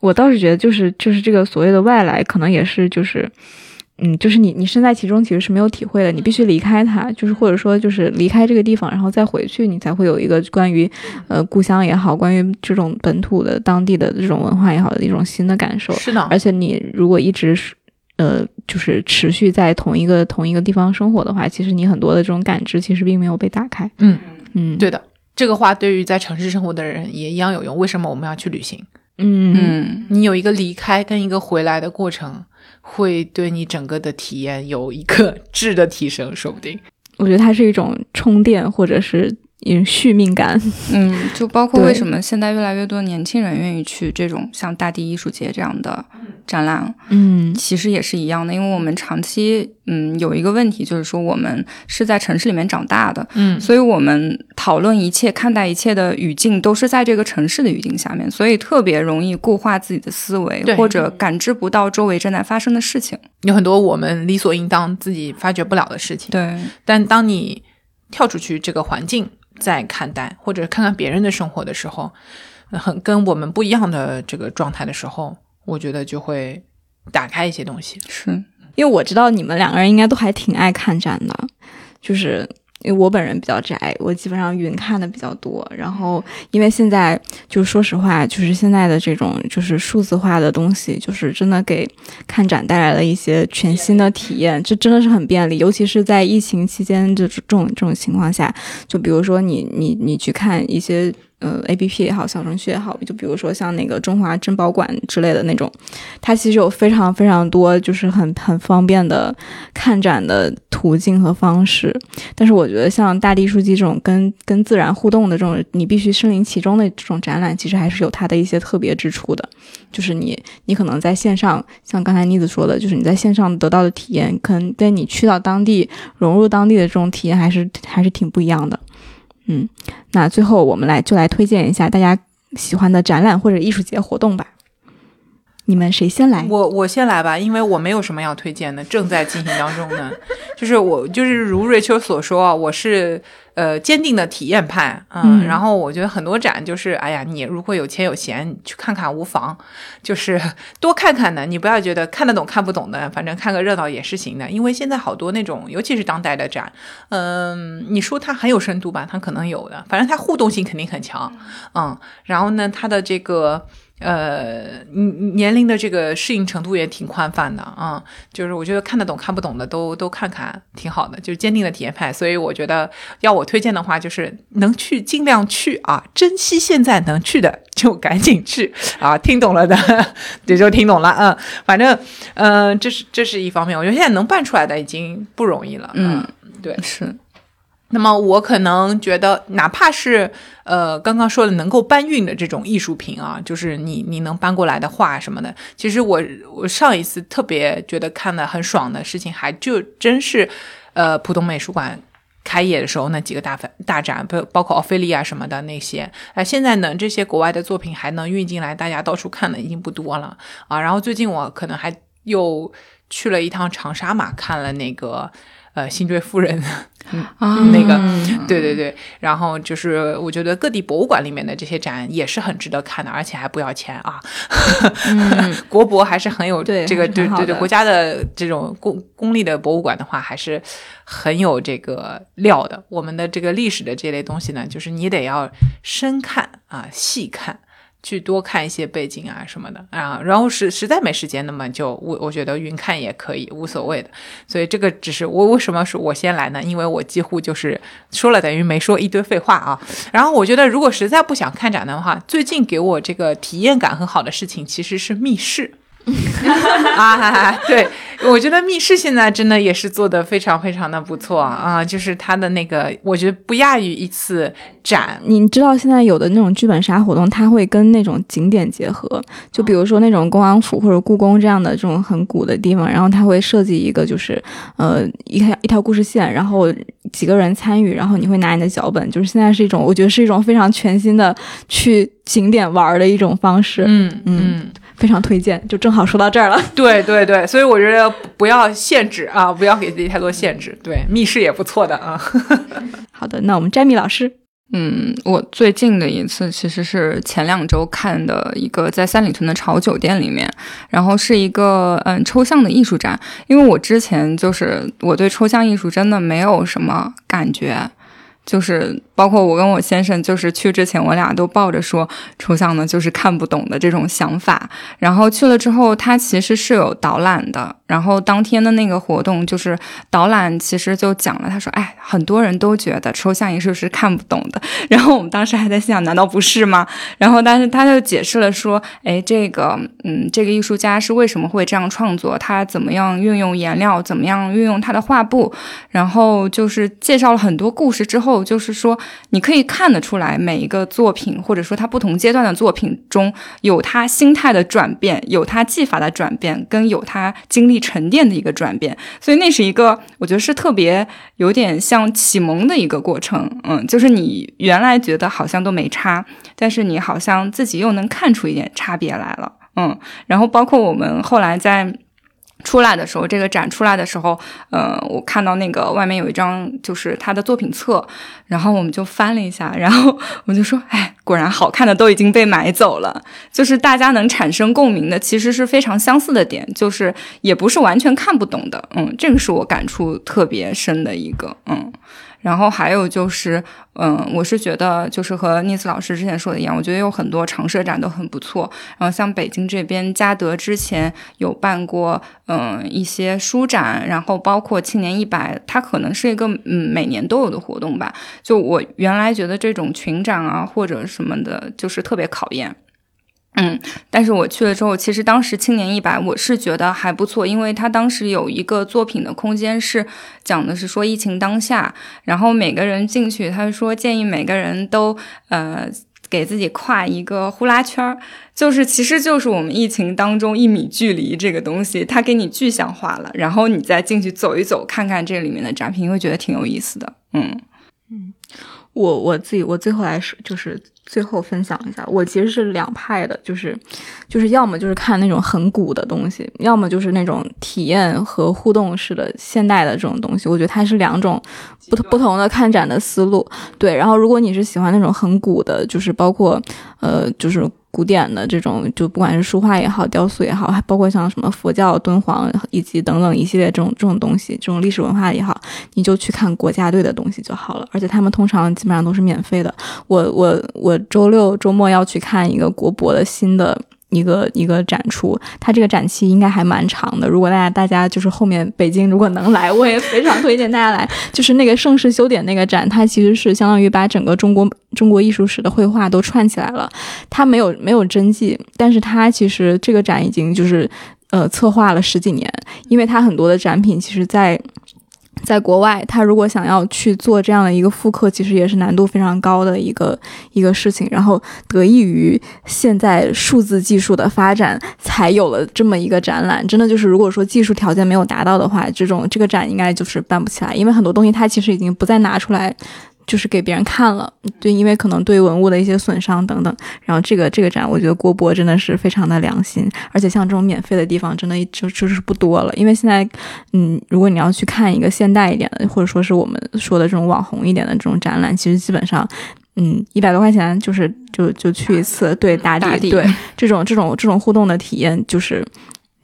A: 我倒是觉得，就是就是这个所谓的外来，可能也是就是，嗯，就是你你身在其中其实是没有体会的，你必须离开它，就是或者说就是离开这个地方，然后再回去，你才会有一个关于呃故乡也好，关于这种本土的当地的这种文化也好的一种新的感受。
B: 是的，
A: 而且你如果一直是呃，就是持续在同一个同一个地方生活的话，其实你很多的这种感知其实并没有被打开。
B: 嗯
A: 嗯，
B: 对的。这个话对于在城市生活的人也一样有用。为什么我们要去旅行？
A: 嗯嗯
C: 嗯，
B: 你有一个离开跟一个回来的过程，会对你整个的体验有一个质的提升，说不定。
A: 我觉得它是一种充电，或者是一种续命感。
C: 嗯，就包括为什么现在越来越多年轻人愿意去这种像大地艺术节这样的展览，
A: 嗯
C: 其实也是一样的。因为我们长期嗯有一个问题，就是说我们是在城市里面长大的，
B: 嗯
C: 所以我们讨论一切、看待一切的语境都是在这个城市的语境下面，所以特别容易固化自己的思维，或者感知不到周围正在发生的事情。
B: 有很多我们理所应当自己发觉不了的事情。
C: 对，
B: 但当你跳出去这个环境在看待，或者看看别人的生活的时候，很跟我们不一样的这个状态的时候，我觉得就会打开一些东西。
C: 是，
A: 因为我知道你们两个人应该都还挺爱看展的，就是因为我本人比较宅，我基本上云看的比较多。然后因为现在就说实话，就是现在的这种就是数字化的东西，就是真的给看展带来了一些全新的体验，这真的是很便利。尤其是在疫情期间这这种这种情况下，就比如说你你你去看一些。呃，A P P 也好，小程序也好，就比如说像那个中华珍宝馆之类的那种，它其实有非常非常多，就是很很方便的看展的途径和方式。但是我觉得像大地书记这种跟跟自然互动的这种，你必须身临其中的这种展览，其实还是有它的一些特别之处的。就是你你可能在线上，像刚才妮子说的，就是你在线上得到的体验，可能跟你去到当地融入当地的这种体验，还是还是挺不一样的。嗯，那最后我们来就来推荐一下大家喜欢的展览或者艺术节活动吧。你们谁先来？
B: 我我先来吧，因为我没有什么要推荐的，正在进行当中呢。就是我就是如瑞秋所说，我是呃坚定的体验派，嗯，然后我觉得很多展就是，哎呀，你如果有钱有闲去看看无妨，就是多看看呢，你不要觉得看得懂看不懂的，反正看个热闹也是行的。因为现在好多那种，尤其是当代的展，嗯，你说它很有深度吧，它可能有的，反正它互动性肯定很强，嗯，然后呢，它的这个。呃，年龄的这个适应程度也挺宽泛的啊，就是我觉得看得懂看不懂的都都看看挺好的，就是坚定的体验派。所以我觉得要我推荐的话，就是能去尽量去啊，珍惜现在能去的就赶紧去啊。听懂了的 也就听懂了，嗯，反正嗯，这是这是一方面，我觉得现在能办出来的已经不容易了，嗯，对，
C: 是。
B: 那么我可能觉得，哪怕是呃刚刚说的能够搬运的这种艺术品啊，就是你你能搬过来的画什么的，其实我我上一次特别觉得看的很爽的事情，还就真是呃浦东美术馆开业的时候那几个大大展，包包括奥菲利亚什么的那些。哎，现在呢这些国外的作品还能运进来，大家到处看的已经不多了啊。然后最近我可能还又去了一趟长沙嘛，看了那个。呃，辛追夫人，嗯，那个，对对对，然后就是我觉得各地博物馆里面的这些展也是很值得看的，而且还不要钱啊。国博还是很有这个，对对对，国家的这种公公立的博物馆的话，还是很有这个料的。我们的这个历史的这类东西呢，就是你得要深看啊，细看。去多看一些背景啊什么的啊，然后是实在没时间，那么就我我觉得云看也可以，无所谓的。所以这个只是我为什么说我先来呢？因为我几乎就是说了等于没说一堆废话啊。然后我觉得如果实在不想看展的话，最近给我这个体验感很好的事情其实是密室。啊，对，我觉得密室现在真的也是做的非常非常的不错啊，就是它的那个，我觉得不亚于一次展。
A: 你知道现在有的那种剧本杀活动，它会跟那种景点结合，就比如说那种恭王府或者故宫这样的这种很古的地方，然后它会设计一个就是呃一条一条故事线，然后几个人参与，然后你会拿你的脚本，就是现在是一种我觉得是一种非常全新的去景点玩的一种方式。
B: 嗯嗯。
A: 非常推荐，就正好说到这儿了。
B: 对对对，所以我觉得不要限制啊，不要给自己太多限制。对，密室也不错的啊。
A: 好的，那我们詹米老师，
C: 嗯，我最近的一次其实是前两周看的一个在三里屯的潮酒店里面，然后是一个嗯抽象的艺术展。因为我之前就是我对抽象艺术真的没有什么感觉。就是包括我跟我先生，就是去之前，我俩都抱着说抽象的，就是看不懂的这种想法。然后去了之后，他其实是有导览的。然后当天的那个活动，就是导览其实就讲了，他说：“哎，很多人都觉得抽象艺术是看不懂的。”然后我们当时还在想，难道不是吗？然后但是他就解释了说：“哎，这个，嗯，这个艺术家是为什么会这样创作？他怎么样运用颜料？怎么样运用他的画布？然后就是介绍了很多故事之后。”就是说，你可以看得出来，每一个作品，或者说他不同阶段的作品中有他心态的转变，有他技法的转变，跟有他经历沉淀的一个转变。所以那是一个，我觉得是特别有点像启蒙的一个过程。嗯，就是你原来觉得好像都没差，但是你好像自己又能看出一点差别来了。嗯，然后包括我们后来在。出来的时候，这个展出来的时候，嗯，我看到那个外面有一张就是他的作品册，然后我们就翻了一下，然后我就说，哎，果然好看的都已经被买走了。就是大家能产生共鸣的，其实是非常相似的点，就是也不是完全看不懂的，嗯，这个是我感触特别深的一个，嗯。然后还有就是，嗯，我是觉得就是和尼斯老师之前说的一样，我觉得有很多常设展都很不错。然后像北京这边，嘉德之前有办过，嗯，一些书展，然后包括青年一百，它可能是一个嗯每年都有的活动吧。就我原来觉得这种群展啊或者什么的，就是特别考验。嗯，但是我去了之后，其实当时青年一百我是觉得还不错，因为他当时有一个作品的空间是讲的是说疫情当下，然后每个人进去，他说建议每个人都呃给自己跨一个呼啦圈儿，就是其实就是我们疫情当中一米距离这个东西，他给你具象化了，然后你再进去走一走，看看这里面的展品，会觉得挺有意思的。嗯嗯
A: 我我自己我最后来说就是最后分享一下，我其实是两派的，就是就是要么就是看那种很古的东西，要么就是那种体验和互动式的现代的这种东西。我觉得它是两种不不同的看展的思路。对，然后如果你是喜欢那种很古的，就是包括呃就是。古典的这种，就不管是书画也好，雕塑也好，还包括像什么佛教、敦煌以及等等一系列这种这种东西，这种历史文化也好，你就去看国家队的东西就好了。而且他们通常基本上都是免费的。我我我周六周末要去看一个国博的新的。一个一个展出，它这个展期应该还蛮长的。如果大家大家就是后面北京如果能来，我也非常推荐大家来。就是那个盛世修典那个展，它其实是相当于把整个中国中国艺术史的绘画都串起来了。它没有没有真迹，但是它其实这个展已经就是呃策划了十几年，因为它很多的展品其实在。在国外，他如果想要去做这样的一个复刻，其实也是难度非常高的一个一个事情。然后得益于现在数字技术的发展，才有了这么一个展览。真的就是，如果说技术条件没有达到的话，这种这个展应该就是办不起来，因为很多东西它其实已经不再拿出来。就是给别人看了，对，因为可能对文物的一些损伤等等。然后这个这个展，我觉得郭博真的是非常的良心，而且像这种免费的地方，真的就就是不多了。因为现在，嗯，如果你要去看一个现代一点的，或者说是我们说的这种网红一点的这种展览，其实基本上，嗯，一百多块钱就是就就去一次，对，打底，
C: 打底
A: 对，这种这种这种互动的体验，就是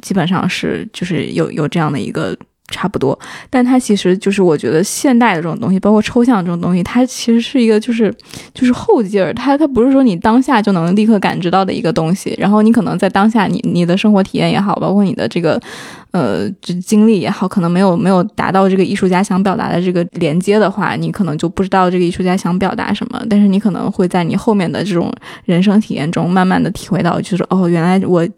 A: 基本上是就是有有这样的一个。差不多，但它其实就是我觉得现代的这种东西，包括抽象这种东西，它其实是一个就是就是后劲儿，它它不是说你当下就能立刻感知到的一个东西。然后你可能在当下你你的生活体验也好，包括你的这个呃这经历也好，可能没有没有达到这个艺术家想表达的这个连接的话，你可能就不知道这个艺术家想表达什么。但是你可能会在你后面的这种人生体验中，慢慢的体会到，就是哦，原来我。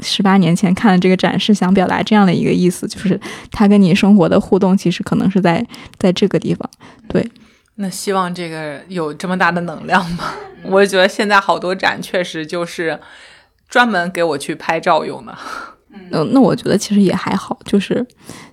A: 十八年前看了这个展示，想表达这样的一个意思，就是他跟你生活的互动，其实可能是在在这个地方。对，
B: 那希望这个有这么大的能量吧。我觉得现在好多展确实就是专门给我去拍照用的。
A: 嗯，那我觉得其实也还好，就是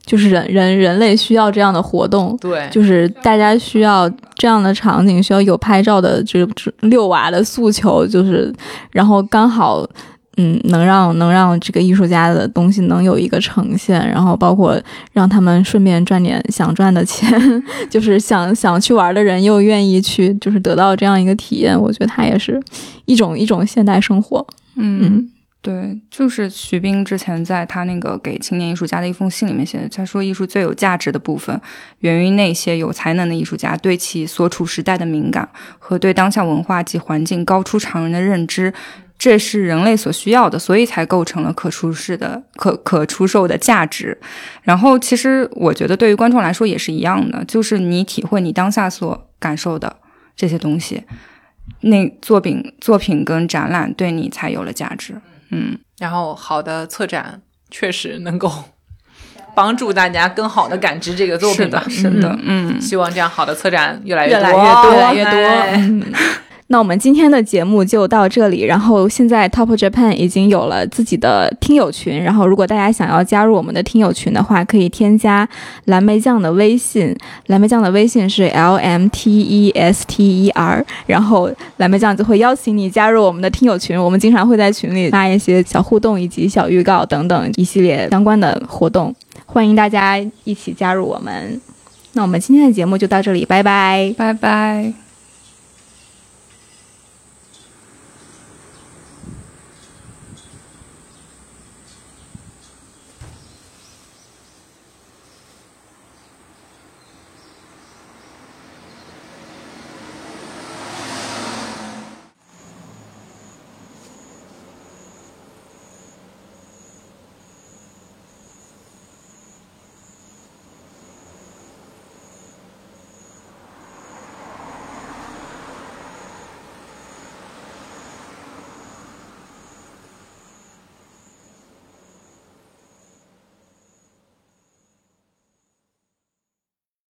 A: 就是人人人类需要这样的活动，
B: 对，
A: 就是大家需要这样的场景，需要有拍照的这这遛娃的诉求，就是然后刚好。嗯，能让能让这个艺术家的东西能有一个呈现，然后包括让他们顺便赚点想赚的钱，就是想想去玩的人又愿意去，就是得到这样一个体验。我觉得它也是一种一种现代生活。
C: 嗯，对，就是徐冰之前在他那个给青年艺术家的一封信里面写的，他说艺术最有价值的部分源于那些有才能的艺术家对其所处时代的敏感和对当下文化及环境高出常人的认知。这是人类所需要的，所以才构成了可出世的、可可出售的价值。然后，其实我觉得对于观众来说也是一样的，就是你体会你当下所感受的这些东西，那作品、作品跟展览对你才有了价值。嗯，
B: 然后好的策展确实能够帮助大家更好的感知这个作品吧。
C: 是的，嗯，
B: 希望这样好的策展越来
A: 越
B: 多，
A: 越来越多。那我们今天的节目就到这里。然后现在 Top Japan 已经有了自己的听友群。然后如果大家想要加入我们的听友群的话，可以添加蓝莓酱的微信。蓝莓酱的微信是 L M T E S T E R。然后蓝莓酱就会邀请你加入我们的听友群。我们经常会在群里发一些小互动以及小预告等等一系列相关的活动，欢迎大家一起加入我们。那我们今天的节目就到这里，拜拜，
C: 拜拜。